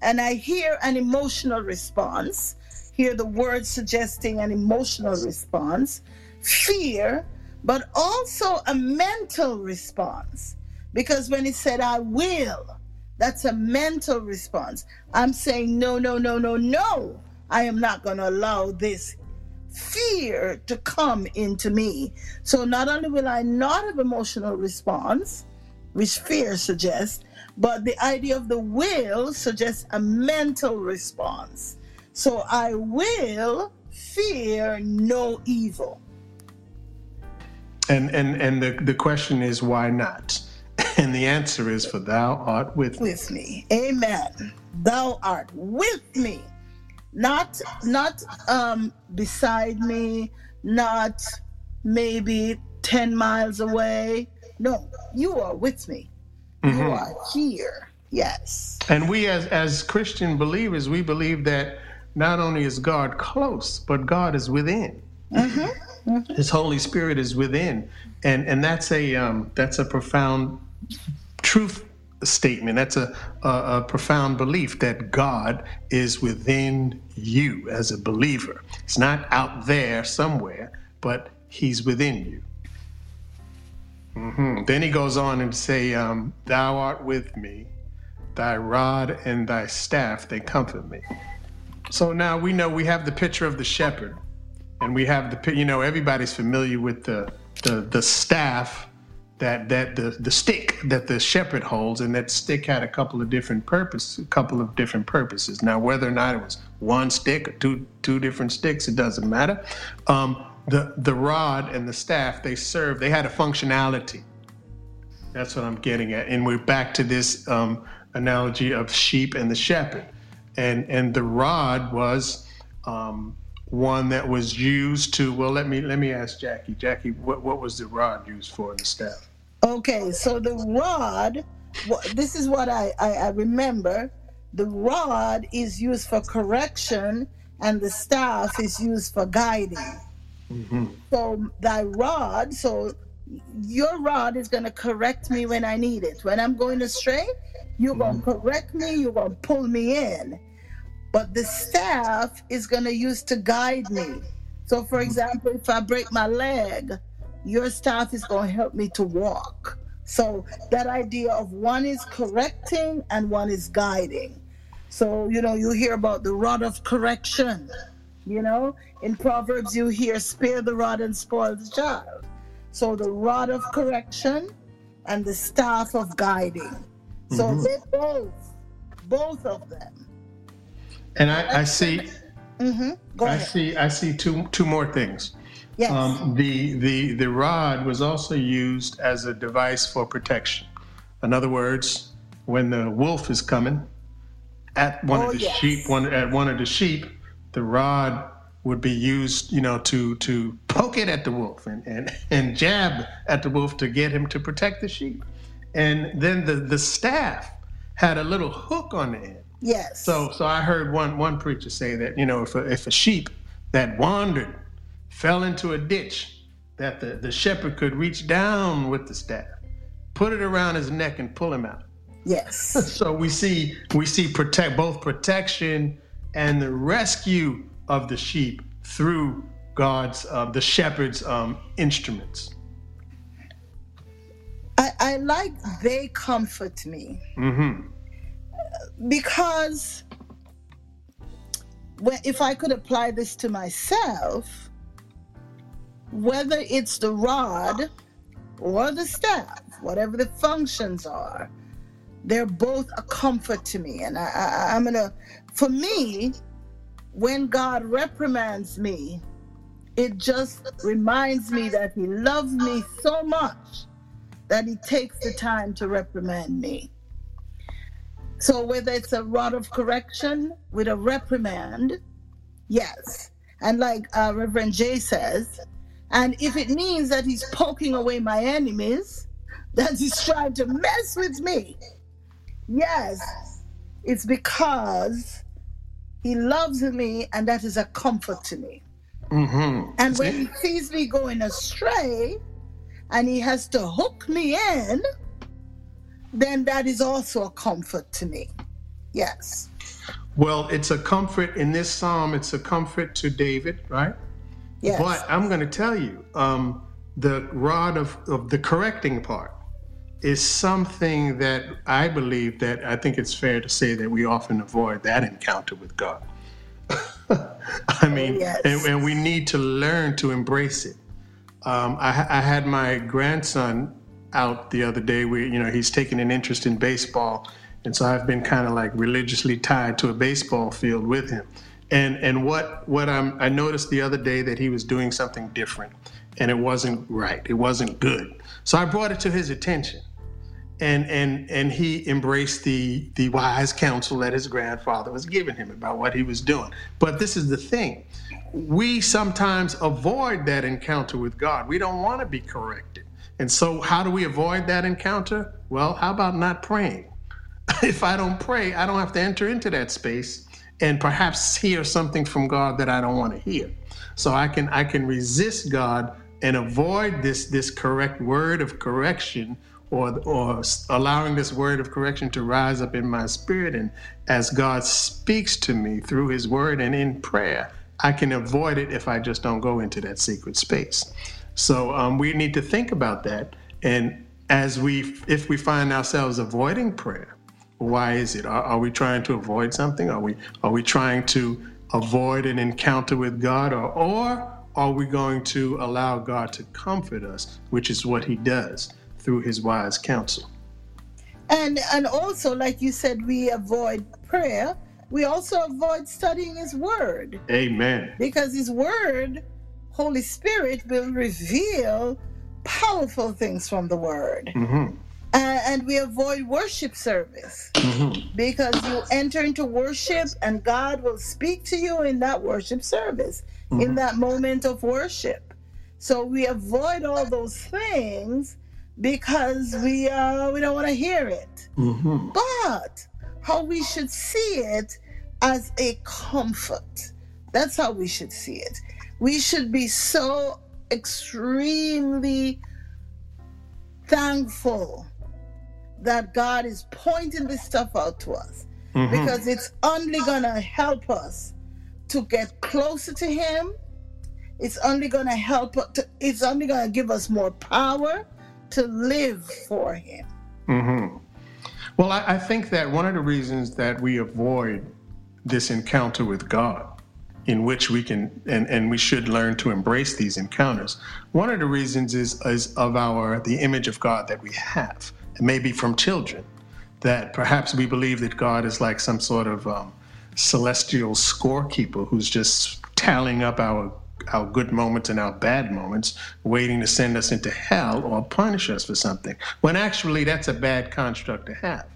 and I hear an emotional response. Hear the word suggesting an emotional response, fear, but also a mental response. Because when he said, I will, that's a mental response. I'm saying, no, no, no, no, no. I am not going to allow this fear to come into me. So not only will I not have emotional response, which fear suggests, but the idea of the will suggests a mental response. So I will fear no evil. And and and the, the question is why not? And the answer is, For thou art with me. With me. Amen. Thou art with me. Not not um beside me, not maybe 10 miles away. No, you are with me. Mm-hmm. You are here. Yes. And we as as Christian believers, we believe that not only is God close, but God is within. Mm-hmm. Mm-hmm. His Holy Spirit is within, and and that's a um, that's a profound truth statement. That's a, a, a, profound belief that God is within you as a believer. It's not out there somewhere, but He's within you. Mm-hmm. Then he goes on and say, um, "Thou art with me; thy rod and thy staff they comfort me." So now we know we have the picture of the shepherd, and we have the you know everybody's familiar with the the, the staff that that the the stick that the shepherd holds, and that stick had a couple of different purposes, a couple of different purposes. Now, whether or not it was one stick or two two different sticks, it doesn't matter. Um, the the rod and the staff they serve, they had a functionality. That's what I'm getting at, and we're back to this um, analogy of sheep and the shepherd, and and the rod was. Um, one that was used to well let me let me ask jackie. Jackie what, what was the rod used for in the staff? Okay so the rod this is what I, I, I remember. The rod is used for correction and the staff is used for guiding. Mm-hmm. so thy rod so your rod is going to correct me when i need it. When i'm going astray You're going to correct me, you're going to pull me in. But the staff is going to use to guide me. So, for example, if I break my leg, your staff is going to help me to walk. So, that idea of one is correcting and one is guiding. So, you know, you hear about the rod of correction. You know, in Proverbs, you hear, spare the rod and spoil the child. So, the rod of correction and the staff of guiding. So Mhm. they both, both of them. And I, I see, hmm Go I ahead. see, I see two two more things. Yes. Um, the the the rod was also used as a device for protection. In other words, when the wolf is coming at one Oh, of the yes. sheep, one at one of the sheep, the rod would be used, you know, to to poke it at the wolf and and, and jab at the wolf to get him to protect the sheep. And then the the staff had a little hook on the end. Yes. So, so I heard one one preacher say that you know if a, if a sheep that wandered fell into a ditch, that the, the shepherd could reach down with the staff, put it around his neck, and pull him out. yes. So we see we see protect both protection and the rescue of the sheep through God's uh, the shepherd's um, instruments. I, I like they comfort me hmm because when, if I could apply this to myself, whether it's the rod or the staff, whatever the functions are, they're both a comfort to me. And I, I, I'm gonna, for me, when God reprimands me, it just reminds me that He loves me so much that He takes the time to reprimand me. So whether it's a rod of correction with a reprimand, yes. And like uh, Reverend Jay says, and if it means that he's poking away my enemies, that he's trying to mess with me, yes, it's because he loves me and that is a comfort to me. hmm And when he sees me going astray and he has to hook me in, then that is also a comfort to me. Yes. Well, it's a comfort in this psalm. It's a comfort to David, right? Yes. But I'm going to tell you, um, the rod of, of the correcting part is something that I believe that I think it's fair to say that we often avoid that encounter with God. I mean, yes. and, and we need to learn to embrace it. Um, I, I had my grandson out the other day. We, you know, he's taking an interest in baseball, and so I've been kind of like religiously tied to a baseball field with him. And and what what I'm I noticed the other day that he was doing something different, and it wasn't right. It wasn't good. So I brought it to his attention, and and and he embraced the the wise counsel that his grandfather was giving him about what he was doing. But this is the thing. We sometimes avoid that encounter with God. We don't want to be corrected. And so how do we avoid that encounter? Well, how about not praying? if I don't pray, I don't have to enter into that space and perhaps hear something from God that I don't want to hear. So I can I can resist God and avoid this this correct word of correction or or allowing this word of correction to rise up in my spirit and as God speaks to me through his word and in prayer, I can avoid it if I just don't go into that secret space. So um, we need to think about that. And as we, if we find ourselves avoiding prayer, why is it? Are, are we trying to avoid something? Are we are we trying to avoid an encounter with God, or or are we going to allow God to comfort us, which is what He does through His wise counsel? And and also, like you said, we avoid prayer. We also avoid studying His Word Amen. because His Word, Holy Spirit, will reveal powerful things from the Word. hmm Uh, and we avoid worship service hmm because you enter into worship and God will speak to you in that worship service, in Mhm. that moment of worship. So we avoid all those things because we uh, we don't want to hear it. hmm But how we should see it as a comfort. That's how we should see it. We should be so extremely thankful that God is pointing this stuff out to us Mhm. because it's only going to help us to get closer to Him. It's only going to help us, to, it's only going to give us more power to live for Him. Mm-hmm. Well, I, I think that one of the reasons that we avoid this encounter with God, in which we can and, and we should learn to embrace these encounters, one of the reasons is is of our the image of God that we have. It may be from children that perhaps we believe that God is like some sort of um, celestial scorekeeper who's just tallying up our our good moments and our bad moments, waiting to send us into hell or punish us for something. When actually, that's a bad construct to have.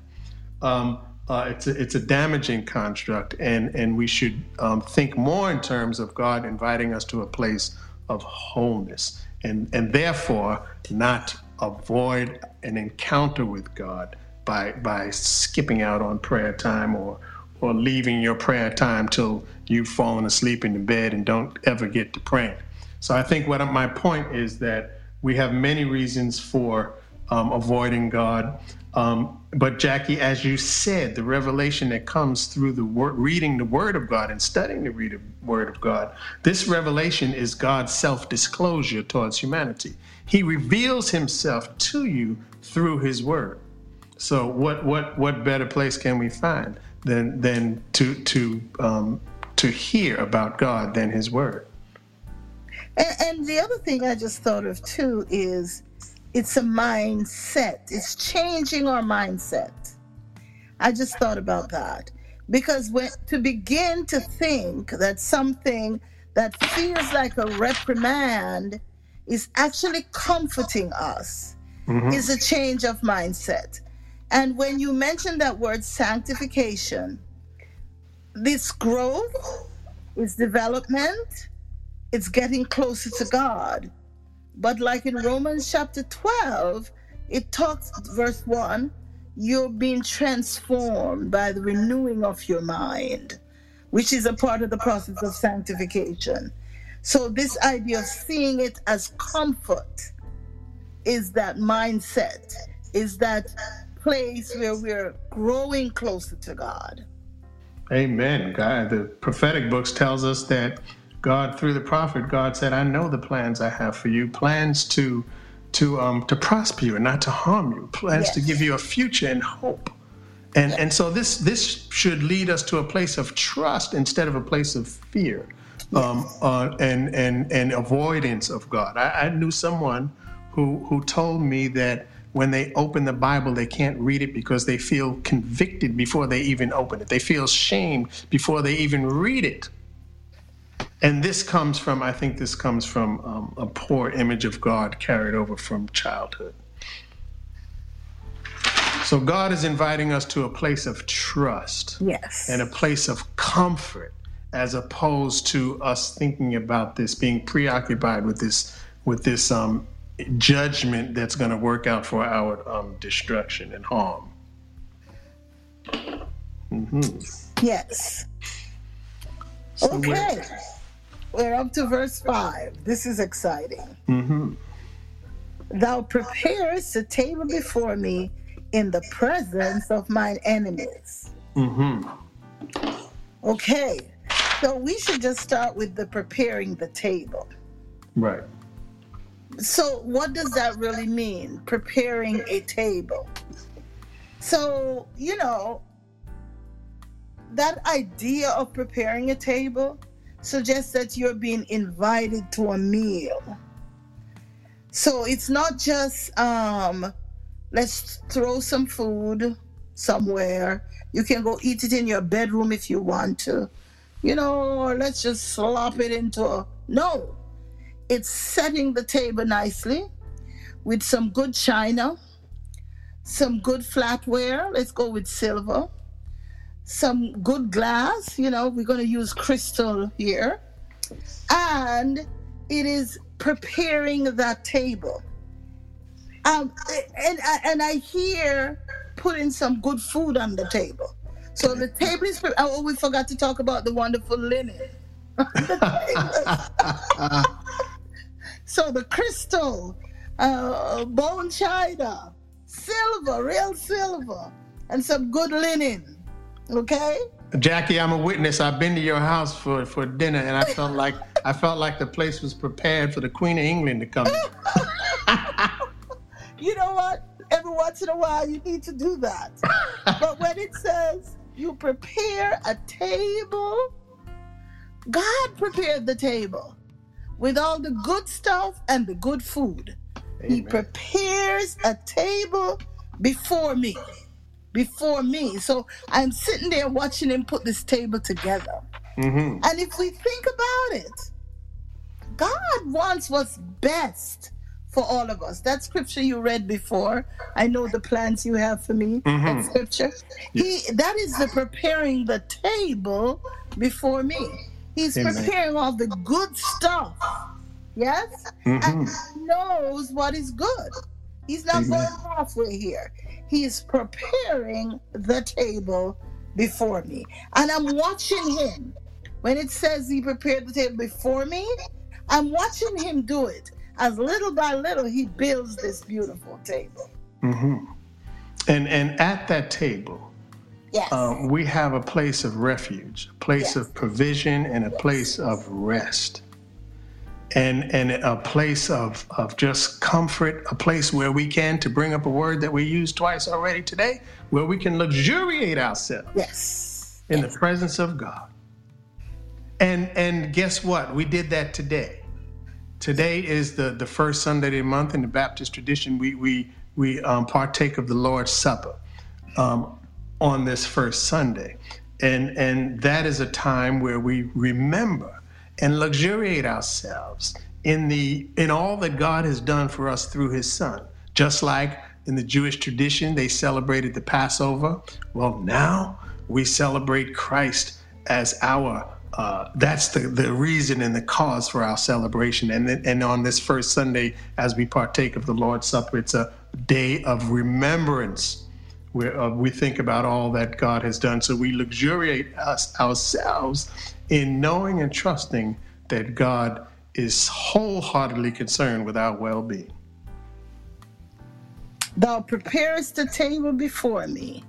Um, uh, it's a, it's a damaging construct, and and we should um, think more in terms of God inviting us to a place of wholeness, and and therefore not avoid an encounter with God by by skipping out on prayer time or or leaving your prayer time till you've fallen asleep in the bed and don't ever get to praying. So I think what my point is that we have many reasons for um, avoiding God. Um, but Jackie, as you said, the revelation that comes through the word, reading the Word of God and studying the read Word of God, this revelation is God's self-disclosure towards humanity. He reveals Himself to you through His Word. So what what what better place can we find than than to to um, to hear about God than His Word? And, and the other thing I just thought of too is it's a mindset. It's changing our mindset. I just thought about that because when to begin to think that something that feels like a reprimand is actually comforting us Mhm. is a change of mindset. And when you mention that word sanctification, this growth is development, it's getting closer to God. But like in Romans chapter 12, it talks, verse 1, you're being transformed by the renewing of your mind, which is a part of the process of sanctification. So, this idea of seeing it as comfort is that mindset, is that place where we're growing closer to God. Amen. God, the prophetic books tells us that God, through the prophet, God said, "I know the plans I have for you, plans to to um, to prosper you and not to harm you, plans to give you a future and hope." And and so this this should lead us to a place of trust instead of a place of fear, um, uh, and and and avoidance of God. I, I knew someone who who told me that when they open the Bible, they can't read it because they feel convicted before they even open it. They feel shame before they even read it. And this comes from, I think this comes from um, a poor image of God carried over from childhood. So God is inviting us to a place of trust Yes. and a place of comfort as opposed to us thinking about this being preoccupied with this with this um, judgment that's going to work out for our um, destruction and harm Yes. So we're- Okay. We're up to verse 5. This is exciting. Mhm. Thou preparest a table before me in the presence of mine enemies. Mhm. Okay. So we should just start with the preparing the table. right So, what does that really mean? Preparing a table. So, you know, that idea of preparing a table suggests that you're being invited to a meal. So, it's not just, um, let's throw some food somewhere. You can go eat it in your bedroom if you want to, you know, or let's just slop it into a. No, it's setting the table nicely with some good china, some good flatware. Let's go with silver. Some good glass. You know, we're going to use crystal here. And it is preparing that table. Um, and, and I hear putting some good food on the table. So the table is. pre- Oh, we forgot to talk about the wonderful linen. So the crystal, uh, bone china, silver, real silver, and some good linen. Okay? Jackie, I'm a witness. I've been to your house for, for dinner, and I felt like I felt like the place was prepared for the Queen of England to come. you know what? Every once in a while, you need to do that. but when it says you prepare a table, God prepared the table with all the good stuff and the good food. Amen. He prepares a table before me before me. So I'm sitting there watching him put this table together. Mm-hmm. And if we think about it, God wants what's best for all of us. That scripture you read before, I know the plans you have for me. Mm-hmm. That scripture. Yes. He that is the preparing the table before me. He's Amen. preparing all the good stuff. Yes? Mm-hmm. And he knows what is good. He's not Amen. going halfway here. He's preparing the table before me. And I'm watching him. When it says he prepared the table before me, I'm watching him do it. As little by little, he builds this beautiful table. Mm-hmm. And and at that table, yes. Um, we have a place of refuge, a place yes. of provision, and a place of rest and and a place of of just comfort, a place where we can, to bring up a word that we used twice already today, where we can luxuriate ourselves. Yes. In yes. the presence of God. And and guess what? We did that today. Today is the the first Sunday of the month in the Baptist tradition. We we we um, partake of the Lord's Supper um, on this first Sunday, and and that is a time where we remember and luxuriate ourselves in the in all that God has done for us through his son. Just like in the Jewish tradition they celebrated the Passover, well now we celebrate Christ as our uh, that's the, the reason and the cause for our celebration. And, and on this first Sunday, as we partake of the Lord's Supper, it's a day of remembrance where uh, we think about all that God has done. So we luxuriate us ourselves in knowing and trusting that God is wholeheartedly concerned with our well being. Thou preparest the table before me,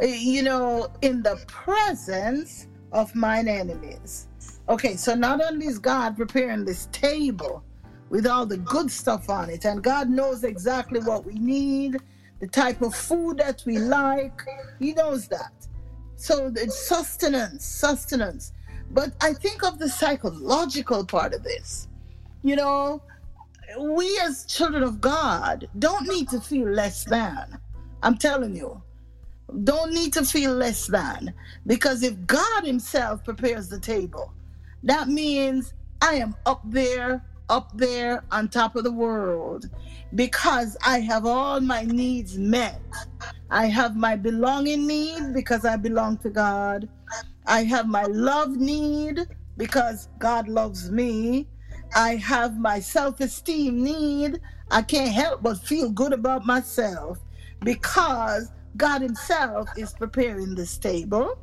eh, you know, in the presence of mine enemies. Okay, so not only is God preparing this table with all the good stuff on it, and God knows exactly what we need, the type of food that we like, He knows that. So it's sustenance, sustenance. But I think of the psychological part of this. You know, we as children of God don't need to feel less than. I'm telling you, don't need to feel less than. Because if God Himself prepares the table, that means I am up there, up there on top of the world because I have all my needs met. I have my belonging need because I belong to God. I have my love need because God loves me. I have my self esteem need. I can't help but feel good about myself because God Himself is preparing this table.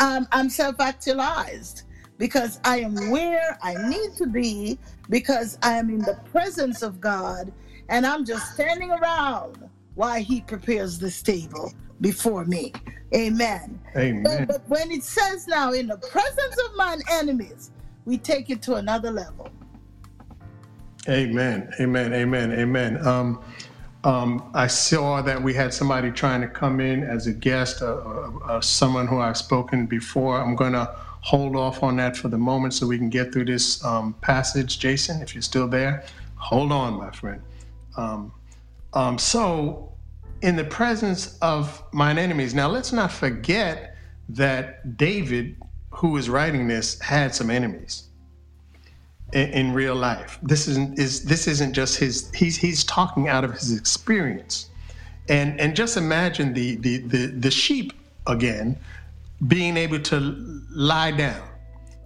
Um, I'm self actualized because I am where I need to be because I am in the presence of God and I'm just standing around while He prepares this table before me. Amen. Amen. But, but when it says now, in the presence of mine enemies, we take it to another level. Amen. Amen. Amen. Amen. Um, um, I saw that we had somebody trying to come in as a guest, uh, uh, uh, someone who I've spoken before. I'm going to hold off on that for the moment so we can get through this um, passage. Jason, if you're still there, hold on, my friend. Um, um so, in the presence of mine enemies. Now, let's not forget that David, who is writing this, had some enemies in, in real life. This isn't is this isn't just his. He's he's talking out of his experience, and and just imagine the the the, the sheep again being able to lie down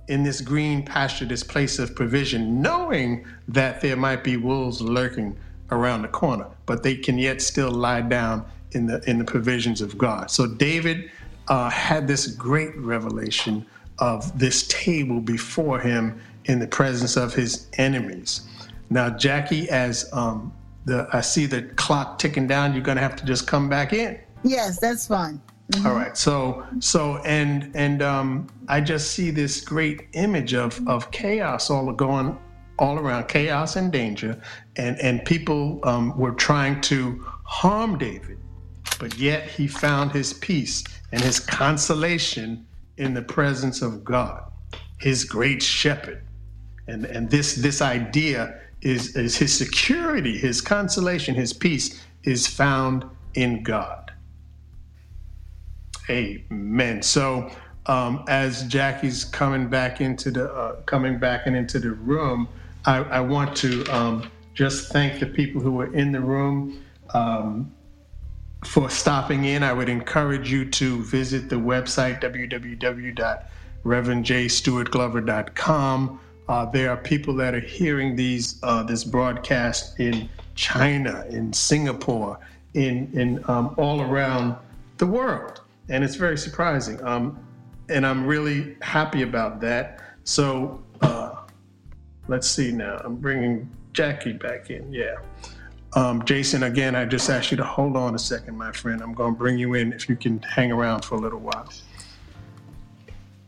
in this green pasture, this place of provision, knowing that there might be wolves lurking around the corner, but they can yet still lie down in the in the provisions of God. So David uh, had this great revelation of this table before him in the presence of his enemies. Now, Jackie, as um, the I see the clock ticking down. You're going to have to just come back in. Yes, that's fine. Mm-hmm. All right. So so and and um, I just see this great image of of chaos all going all around, chaos and danger, and and people um, were trying to harm David, but yet he found his peace and his consolation in the presence of God, his great shepherd, and and this this idea is is his security, his consolation, his peace is found in God. Amen. So um, as Jackie's coming back into the uh, coming back and into the room, I, I want to um, just thank the people who were in the room um, for stopping in. I would encourage you to visit the website www.reverendjstewartglover.com. Uh, there are people that are hearing these uh, this broadcast in China, in Singapore, in in um, all around the world and it's very surprising. Um, and I'm really happy about that. So uh, let's see now. I'm bringing Jackie back in. Yeah. Um, Jason, again, I just asked you to hold on a second, my friend. I'm going to bring you in if you can hang around for a little while.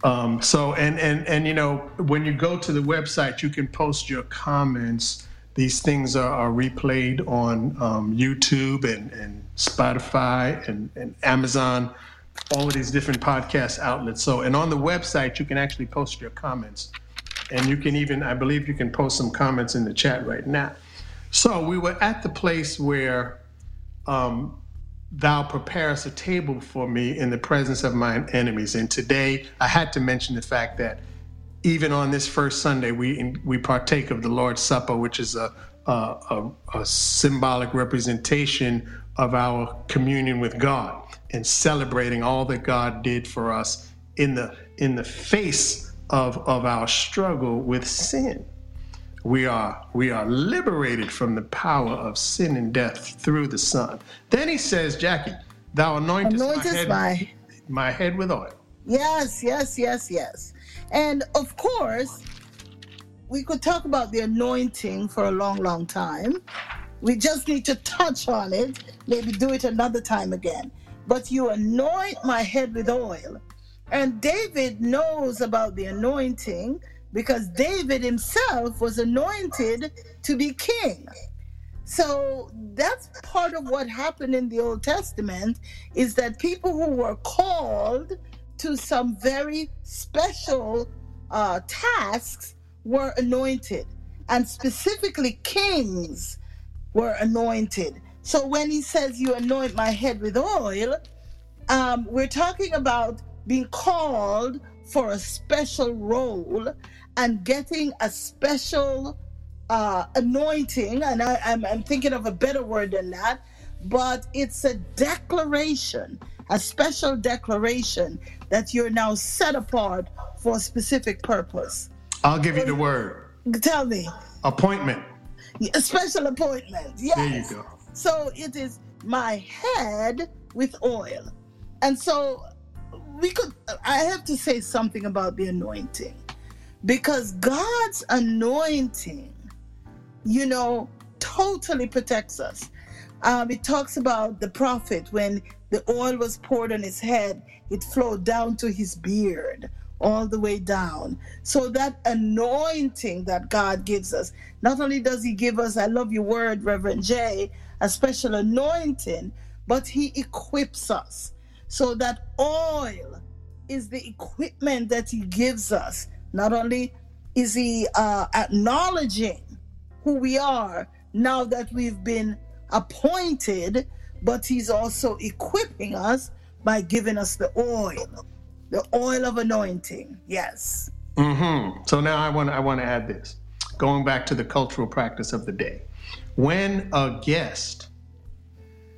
Um, so, and and and you know, when you go to the website, you can post your comments. These things are, are replayed on um, YouTube and, and Spotify and, and Amazon all of these different podcast outlets. So, and on the website, you can actually post your comments. And you can even, I believe you can post some comments in the chat right now. So, we were at the place where um, thou preparest a table for me in the presence of my enemies. And today, I had to mention the fact that even on this first Sunday, we we partake of the Lord's Supper, which is a a, a, a symbolic representation of our communion with God and celebrating all that God did for us in the in the face of, of our struggle with sin. We are we are liberated from the power of sin and death through the Son. Then he says, Jackie, thou anointest, anointest my, head, my... my head with oil. Yes, yes, yes, yes. And of course, we could talk about the anointing for a long, long time. We just need to touch on it, maybe do it another time again but you anoint my head with oil. And David knows about the anointing because David himself was anointed to be king. So that's part of what happened in the Old Testament is that people who were called to some very special uh, tasks were anointed, and specifically kings were anointed. So when he says, You anoint my head with oil, um, we're talking about being called for a special role and getting a special uh, anointing. And I, I'm, I'm thinking of a better word than that, but it's a declaration, a special declaration that you're now set apart for a specific purpose. I'll give you the word. Tell me. Appointment. A special appointment. Yes. There you go. So it is my head with oil. And so we could, I have to say something about the anointing because God's anointing, you know, totally protects us. Um, it talks about the prophet when the oil was poured on his head, it flowed down to his beard all the way down. So that anointing that God gives us, not only does he give us, I love your word, Reverend Jay, a special anointing, but He equips us. So that oil is the equipment that He gives us. Not only is He uh, acknowledging who we are now that we've been appointed, but He's also equipping us by giving us the oil, the oil of anointing. Yes. Mm-hmm. So now I want I want to add this, going back to the cultural practice of the day. When a guest,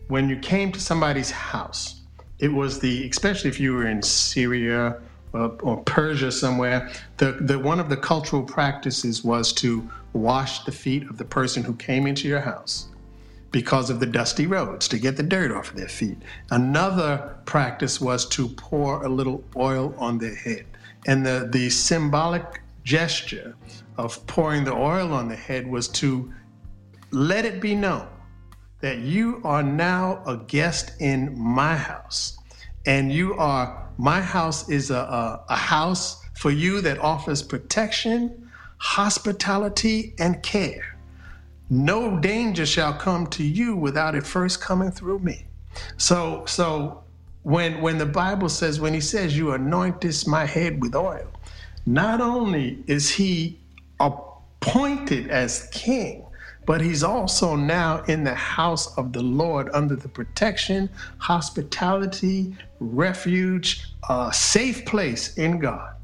when you came to somebody's house, it was the, especially if you were in Syria or, or Persia somewhere, the, the one of the cultural practices was to wash the feet of the person who came into your house because of the dusty roads to get the dirt off of their feet. Another practice was to pour a little oil on their head. And the, the symbolic gesture of pouring the oil on the head was to let it be known that you are now a guest in my house. And you are, my house is a, a, a house for you that offers protection, hospitality, and care. No danger shall come to you without it first coming through me. So, so when when the Bible says, when he says, You anointest my head with oil, not only is he appointed as king, but he's also now in the house of the Lord under the protection, hospitality, refuge, uh, safe place in God.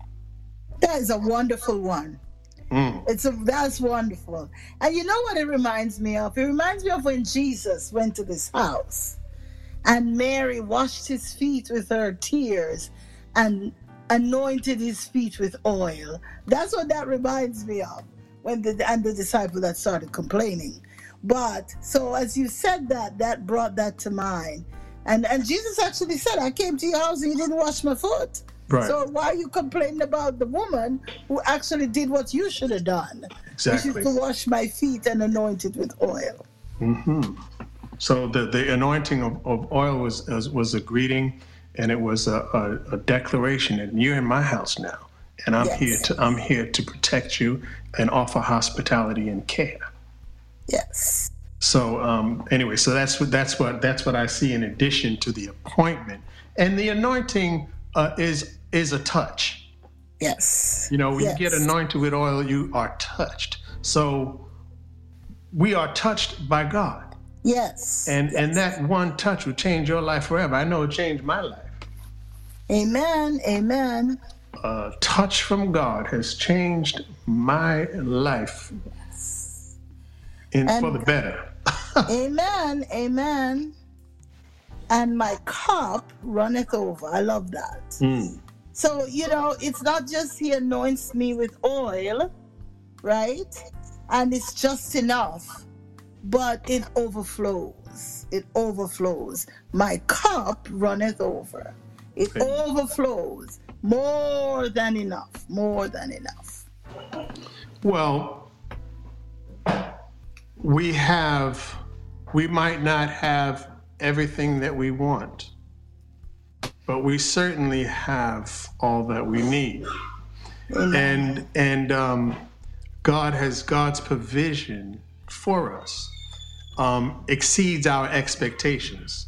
That is a wonderful one. Mm. It's a that's wonderful. And you know what it reminds me of? It reminds me of when Jesus went to this house and Mary washed his feet with her tears and anointed his feet with oil. That's what that reminds me of when the and the disciple that started complaining. But so as you said that, that brought that to mind. And and Jesus actually said, I came to your house and you didn't wash my foot. Right. So why are you complaining about the woman who actually did what you should have done? Exactly. Which is to wash my feet and anoint it with oil. Mm-hmm. So the, the anointing of, of oil was, was, was a greeting and it was a, a, a declaration and you're in my house now and I'm yes. here to I'm here to protect you and offer hospitality and care. Yes. So um, anyway, so that's what that's what that's what I see in addition to the appointment and the anointing uh, is is a touch. Yes. You know, when yes. you get anointed with oil, you are touched. So we are touched by God. Yes. And yes. and that one touch will change your life forever. I know it changed my life. Amen. Amen a touch from God has changed my life in, and, for the better. amen. Amen. And my cup runneth over. I love that. Mm. So, you know, it's not just he anoints me with oil, right? And it's just enough, but it overflows. It overflows. My cup runneth over. It okay. overflows more than enough. More than enough. Well, we have, we might not have everything that we want, but we certainly have all that we need. Amen. And and um, God has God's provision for us um, exceeds our expectations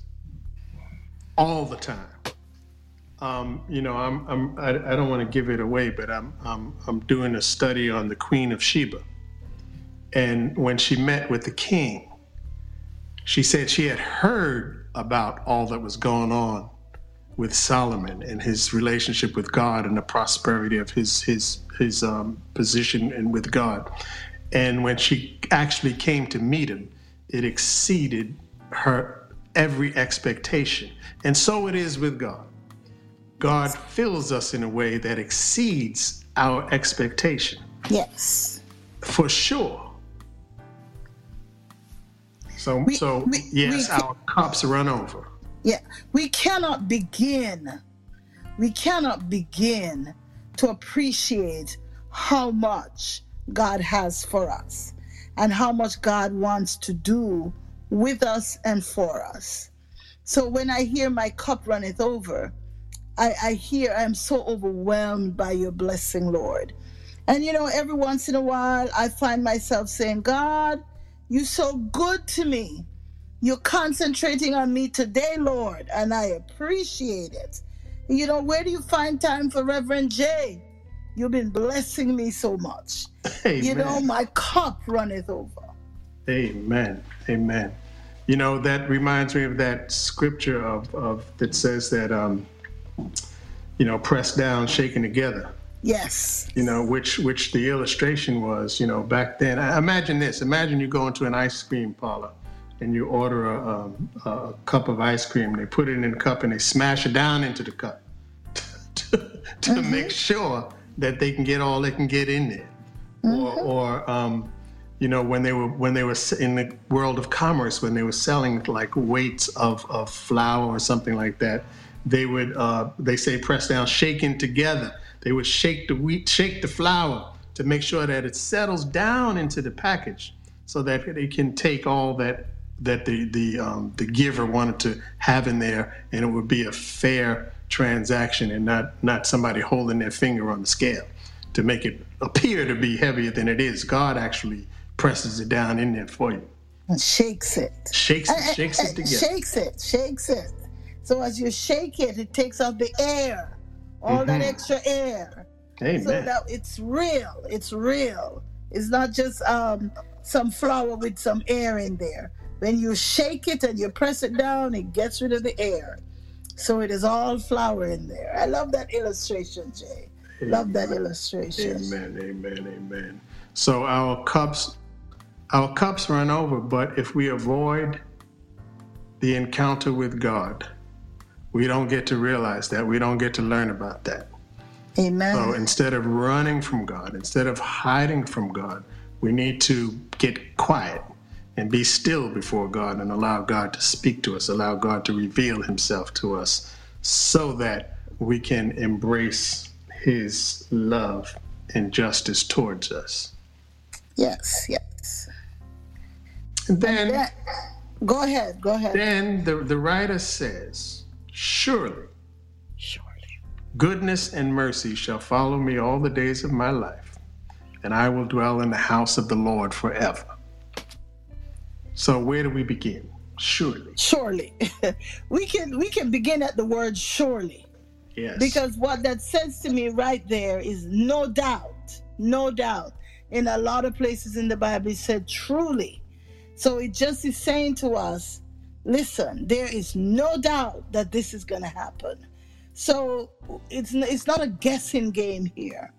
all the time um, you know, I'm, I'm I, I don't want to give it away, but I'm, I'm I'm doing a study on the Queen of Sheba, and when she met with the king, she said she had heard about all that was going on with Solomon and his relationship with God and the prosperity of his his his um, position and with God, and when she actually came to meet him, it exceeded her every expectation, and so it is with God God fills us in a way that exceeds our expectation. Yes. For sure. So, we, so we, yes, we our cups run over. Yeah, we cannot begin. We cannot begin to appreciate how much God has for us and how much God wants to do with us and for us. So when I hear my cup runneth over, I, I hear I'm so overwhelmed by your blessing, Lord. And you know, every once in a while, I find myself saying, God, you're so good to me. You're concentrating on me today, Lord, and I appreciate it. You know, where do you find time for Reverend Jay? You've been blessing me so much. Amen. You know, my cup runneth over. Amen. Amen. You know, that reminds me of that scripture of, of that says that um, you know, pressed down, shaken together. Yes. You know, which which the illustration was, you know, back then. Imagine this. Imagine you go into an ice cream parlor and you order a, a, a cup of ice cream. They put it in a cup and they smash it down into the cup to, to mm-hmm. make sure that they can get all they can get in there. Mm-hmm. Or, or um, you know, when they were when they were in the world of commerce, when they were selling like weights of, of flour or something like that, they would uh, they say press down, shaking together. They would shake the wheat, shake the flour to make sure that it settles down into the package, so that it can take all that that the the um, the giver wanted to have in there, and it would be a fair transaction and not not somebody holding their finger on the scale to make it appear to be heavier than it is. God actually presses it down in there for you. And shakes it. Shakes it, shakes it together. Shakes it, shakes it. So as you shake it, it takes out the air, all that Mhm. extra air. Amen. So that it's real. It's real. It's not just um, some flour with some air in there. When you shake it and you press it down, it gets rid of the air. So it is all flour in there. I love that illustration, Jay. Love that illustration. Amen, amen, amen. So our cups, our cups run over, but if we avoid the encounter with God, we don't get to realize that. We don't get to learn about that. Amen. So instead of running from God, instead of hiding from God, we need to get quiet and be still before God and allow God to speak to us, allow God to reveal himself to us so that we can embrace his love and justice towards us. yes, yes. And then, Yeah. Go ahead. Go ahead. then the, the writer says, Surely Surely. goodness and mercy shall follow me all the days of my life, and I will dwell in the house of the Lord forever. So where do we begin? Surely. Surely. we can we can begin at the word surely. Yes. Because what that says to me right there is no doubt, no doubt. In a lot of places in the Bible, it said truly. So it just is saying to us, listen, there is no doubt that this is going to happen. So it's it's not a guessing game here.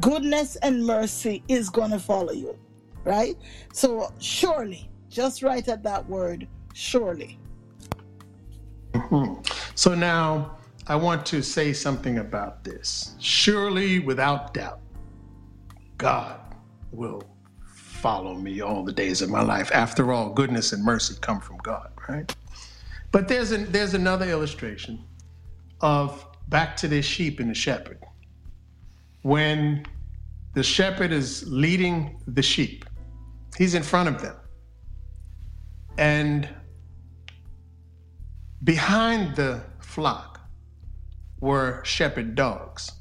Goodness and mercy is going to follow you, right? So surely, just right at that word, surely. Mhm. So now I want to say something about this. Surely, without doubt, God will follow me all the days of my life. After all, goodness and mercy come from God, right? But there's an, there's another illustration of back to this sheep and the shepherd. When the shepherd is leading the sheep, he's in front of them. And behind the flock were shepherd dogs.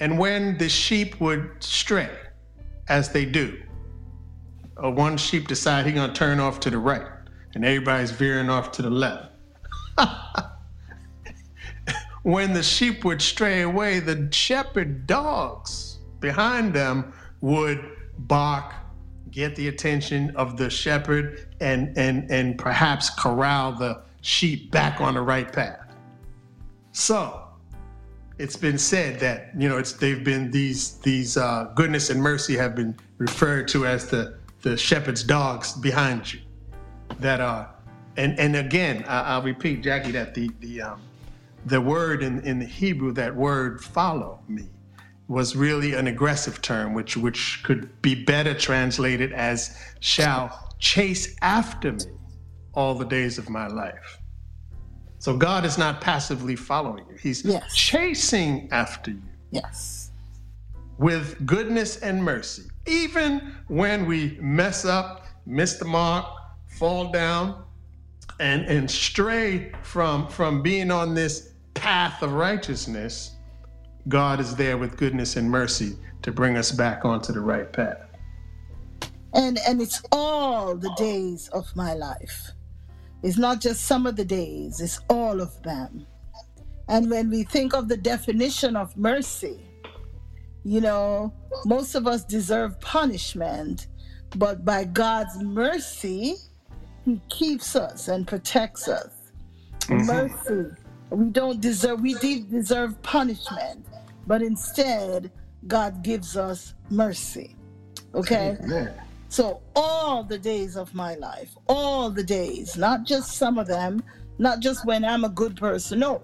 And when the sheep would stray, as they do, uh, one sheep decide he's gonna turn off to the right, and everybody's veering off to the left. when the sheep would stray away, the shepherd dogs behind them would bark, get the attention of the shepherd, and and and perhaps corral the sheep back on the right path. So it's been said that you know it's they've been these these uh, goodness and mercy have been referred to as the the shepherd's dogs behind you that are and and again I, I'll repeat Jackie that the the um, the word in in the Hebrew that word follow me was really an aggressive term which which could be better translated as shall chase after me all the days of my life. So God is not passively following you. He's Yes. chasing after you Yes. with goodness and mercy. Even when we mess up, miss the mark, fall down, and, and stray from, from being on this path of righteousness, God is there with goodness and mercy to bring us back onto the right path. and and it's all the days of my life it's not just some of the days it's all of them and when we think of the definition of mercy you know most of us deserve punishment but by god's mercy he keeps us and protects us Mhm. mercy we don't deserve we did deserve punishment but instead god gives us mercy okay Amen. so all the days of my life, all the days, not just some of them, not just when I'm a good person. No,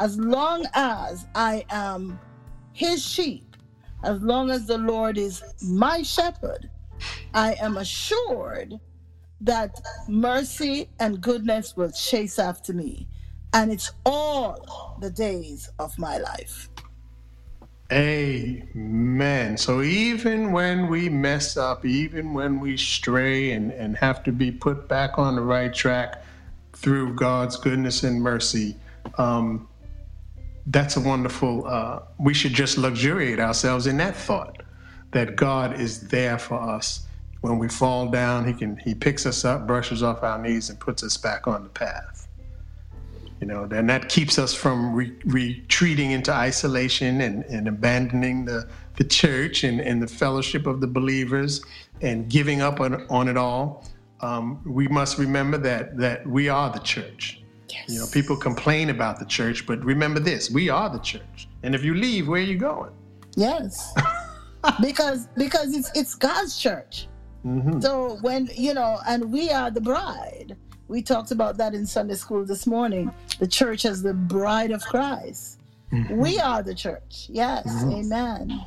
as long as I am his sheep, as long as the Lord is my shepherd, I am assured that mercy and goodness will chase after me. And it's all the days of my life. Amen. So even when we mess up, even when we stray and, and have to be put back on the right track through God's goodness and mercy, um, that's a wonderful, uh, we should just luxuriate ourselves in that thought that God is there for us. When we fall down, he can he picks us up, brushes off our knees, and puts us back on the path. You know, and that keeps us from re- retreating into isolation and, and abandoning the, the church and, and the fellowship of the believers and giving up on, on it all. Um, we must remember that that we are the church. Yes. You know, people complain about the church, but remember this: we are the church. And if you leave, where are you going? Yes, because because it's it's God's church. Mm-hmm. So when you know, and we are the bride. We talked about that in Sunday school this morning. The church as the bride of Christ. Mm-hmm. We are the church. Yes. Mm-hmm. Amen.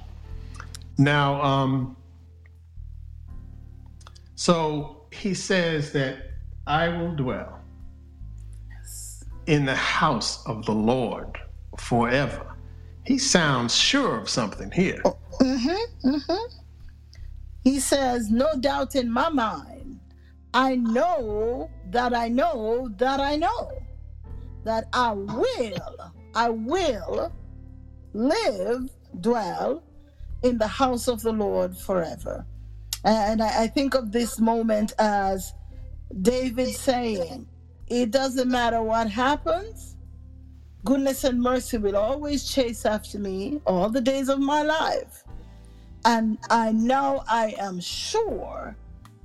Now, um, so he says that I will dwell yes. in the house of the Lord forever. He sounds sure of something here. Oh, mm-hmm, mm-hmm. He says, No doubt in my mind I know that I know that I know that I will, I will live, dwell in the house of the Lord forever. And I, I think of this moment as David saying, It doesn't matter what happens, goodness and mercy will always chase after me all the days of my life. And I know I am sure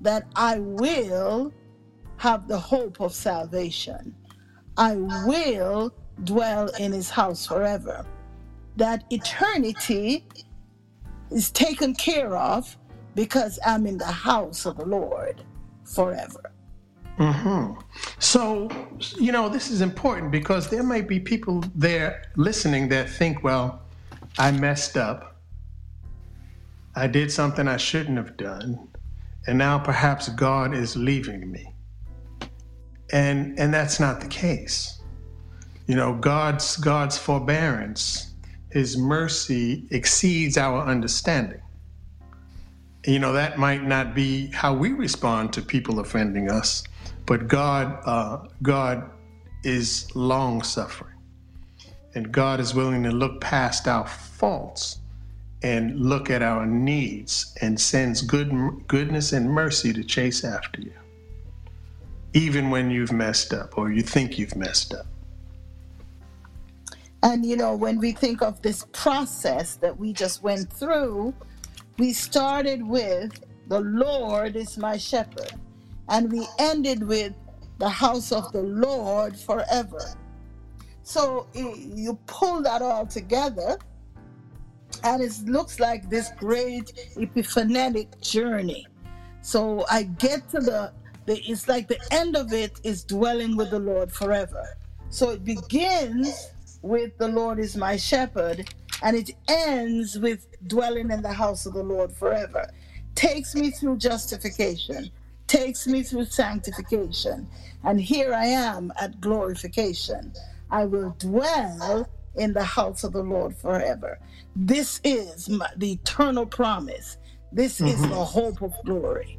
that I will have the hope of salvation. I will dwell in his house forever. That eternity is taken care of because I'm in the house of the Lord forever. Mm-hmm. So, you know, this is important because there might be people there listening that think, well, I messed up. I did something I shouldn't have done and now perhaps God is leaving me. And and that's not the case. You know, God's God's forbearance, his mercy exceeds our understanding. You know, that might not be how we respond to people offending us, but God uh, God is long suffering. And God is willing to look past our faults and look at our needs and sends good goodness and mercy to chase after you even when you've messed up or you think you've messed up. And you know when we think of this process that we just went through we started with the lord is my shepherd and we ended with the house of the lord forever. So you pull that all together and it looks like this great epiphanetic journey. So I get to the, the it's like the end of it is dwelling with the Lord forever. So it begins with the Lord is my shepherd, and it ends with dwelling in the house of the Lord forever. Takes me through justification, takes me through sanctification, and here I am at glorification. I will dwell in the house of the Lord forever. This is my, the eternal promise. This mm-hmm. is the hope of glory.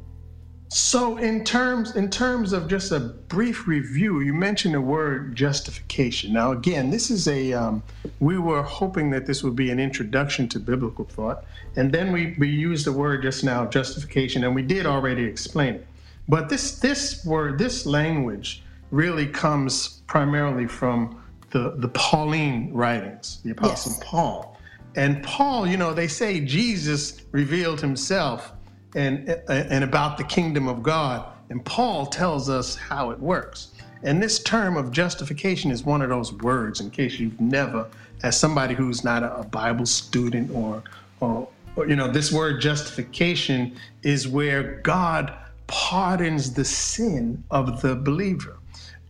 So in terms in terms of just a brief review, you mentioned the word justification. Now again, this is a um, we were hoping that this would be an introduction to biblical thought, and then we we used the word just now justification, and we did already explain it. But this this word this language really comes primarily from the, the Pauline writings, the Apostle yes. Paul. And Paul, you know, they say Jesus revealed himself and, and about the kingdom of God. And Paul tells us how it works. And this term of justification is one of those words, in case you've never, as somebody who's not a, Bible student or, or, or, you know, this word justification is where God pardons the sin of the believer.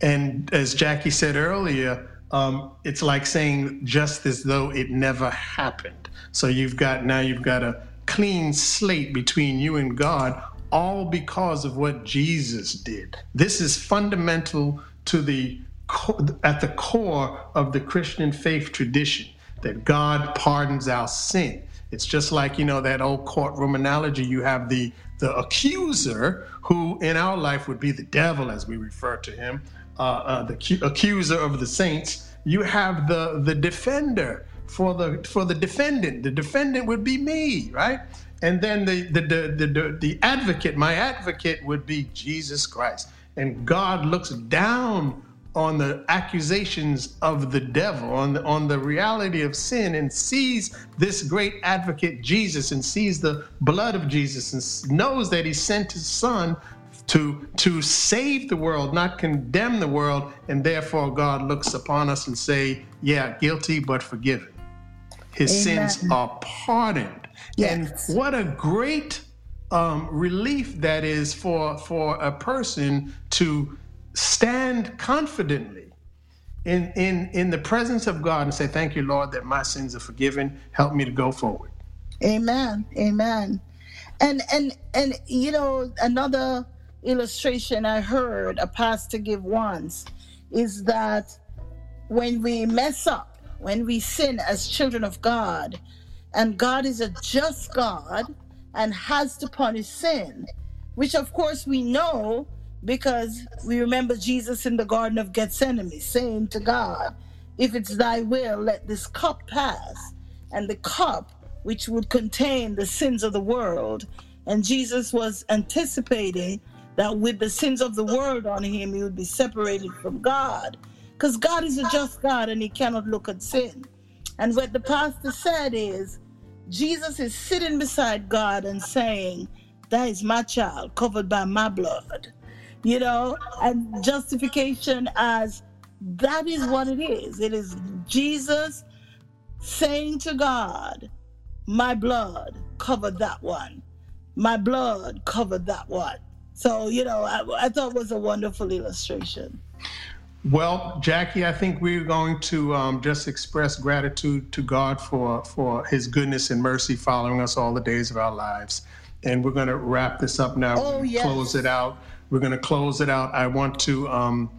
And as Jackie said earlier, um, it's like saying just as though it never happened. So you've got now you've got a clean slate between you and God, all because of what Jesus did. This is fundamental to the at the core of the Christian faith tradition that God pardons our sin. It's just like, you know, that old courtroom analogy. You have the, the accuser, who in our life would be the devil, as we refer to him, uh, uh, the cu- accuser of the saints. You have the, the defender for the, for the defendant. The defendant would be me, right? And then the, the, the, the, the advocate, my advocate would be Jesus Christ. And God looks down on the accusations of the devil, on the, on the reality of sin, and sees this great advocate Jesus and sees the blood of Jesus and knows that he sent his son to, to save the world, not condemn the world, and therefore God looks upon us and say, yeah, guilty but forgiven. His Amen. sins are pardoned. Yes. And what a great um, relief that is for for a person to stand confidently in in in the presence of God and say, "Thank you, Lord, that my sins are forgiven. Help me to go forward." Amen. Amen. And and and you know another illustration I heard a pastor give once is that when we mess up, when we sin as children of God, and God is a just God and has to punish sin, which of course we know because we remember Jesus in the Garden of Gethsemane saying to God, If it's thy will, let this cup pass. And the cup, which would contain the sins of the world, and Jesus was anticipating that with the sins of the world on him, he would be separated from God. Because God is a just God and he cannot look at sin. And what the pastor said is, Jesus is sitting beside God and saying, That is my child covered by my blood. You know, and justification as that is what it is. It is Jesus saying to God, My blood covered that one. My blood covered that one. So, you know, I, I thought it was a wonderful illustration. Well, Jackie, I think we're going to um, just express gratitude to God for for His goodness and mercy following us all the days of our lives, and we're going to wrap this up now. Oh, yes. Close it out. We're going to close it out. I want to. Um,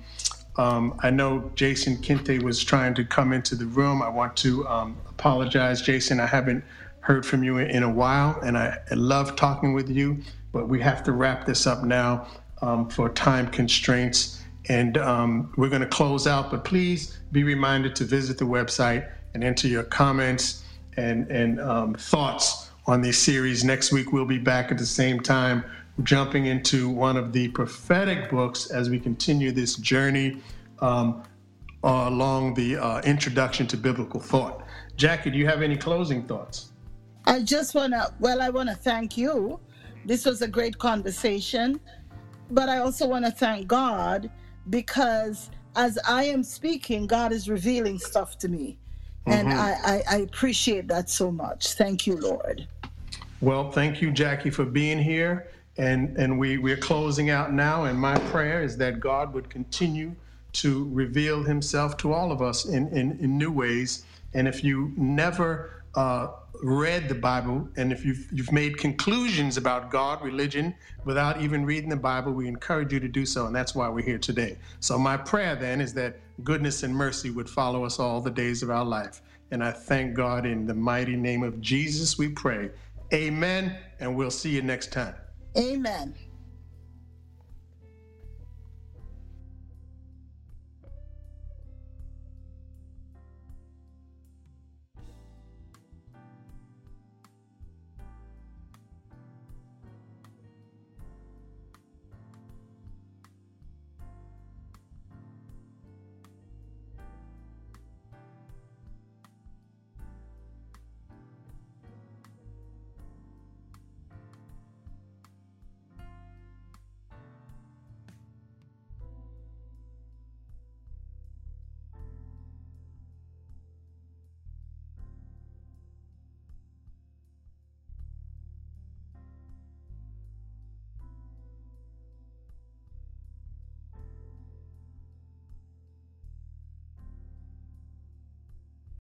um, I know Jason Kinte was trying to come into the room. I want to um, apologize, Jason. I haven't heard from you in a while, and I, I love talking with you. But we have to wrap this up now um, for time constraints. And um, we're going to close out, but please be reminded to visit the website and enter your comments and, and um, thoughts on this series. Next week, we'll be back at the same time, jumping into one of the prophetic books as we continue this journey um, along the uh, introduction to biblical thought. Jackie, do you have any closing thoughts? I just want to, well, I want to thank you. This was a great conversation, but I also want to thank God because as I am speaking, God is revealing stuff to me. And mm-hmm. I, I, I appreciate that so much. Thank you, Lord. Well, thank you, Jackie, for being here. And, and we, we're closing out now. And my prayer is that God would continue to reveal himself to all of us in, in, in new ways. And if you never uh, read the Bible, and if you've, you've made conclusions about God, religion, without even reading the Bible, we encourage you to do so, and that's why we're here today. So, my prayer then is that goodness and mercy would follow us all the days of our life. And I thank God in the mighty name of Jesus we pray. Amen, and we'll see you next time. Amen.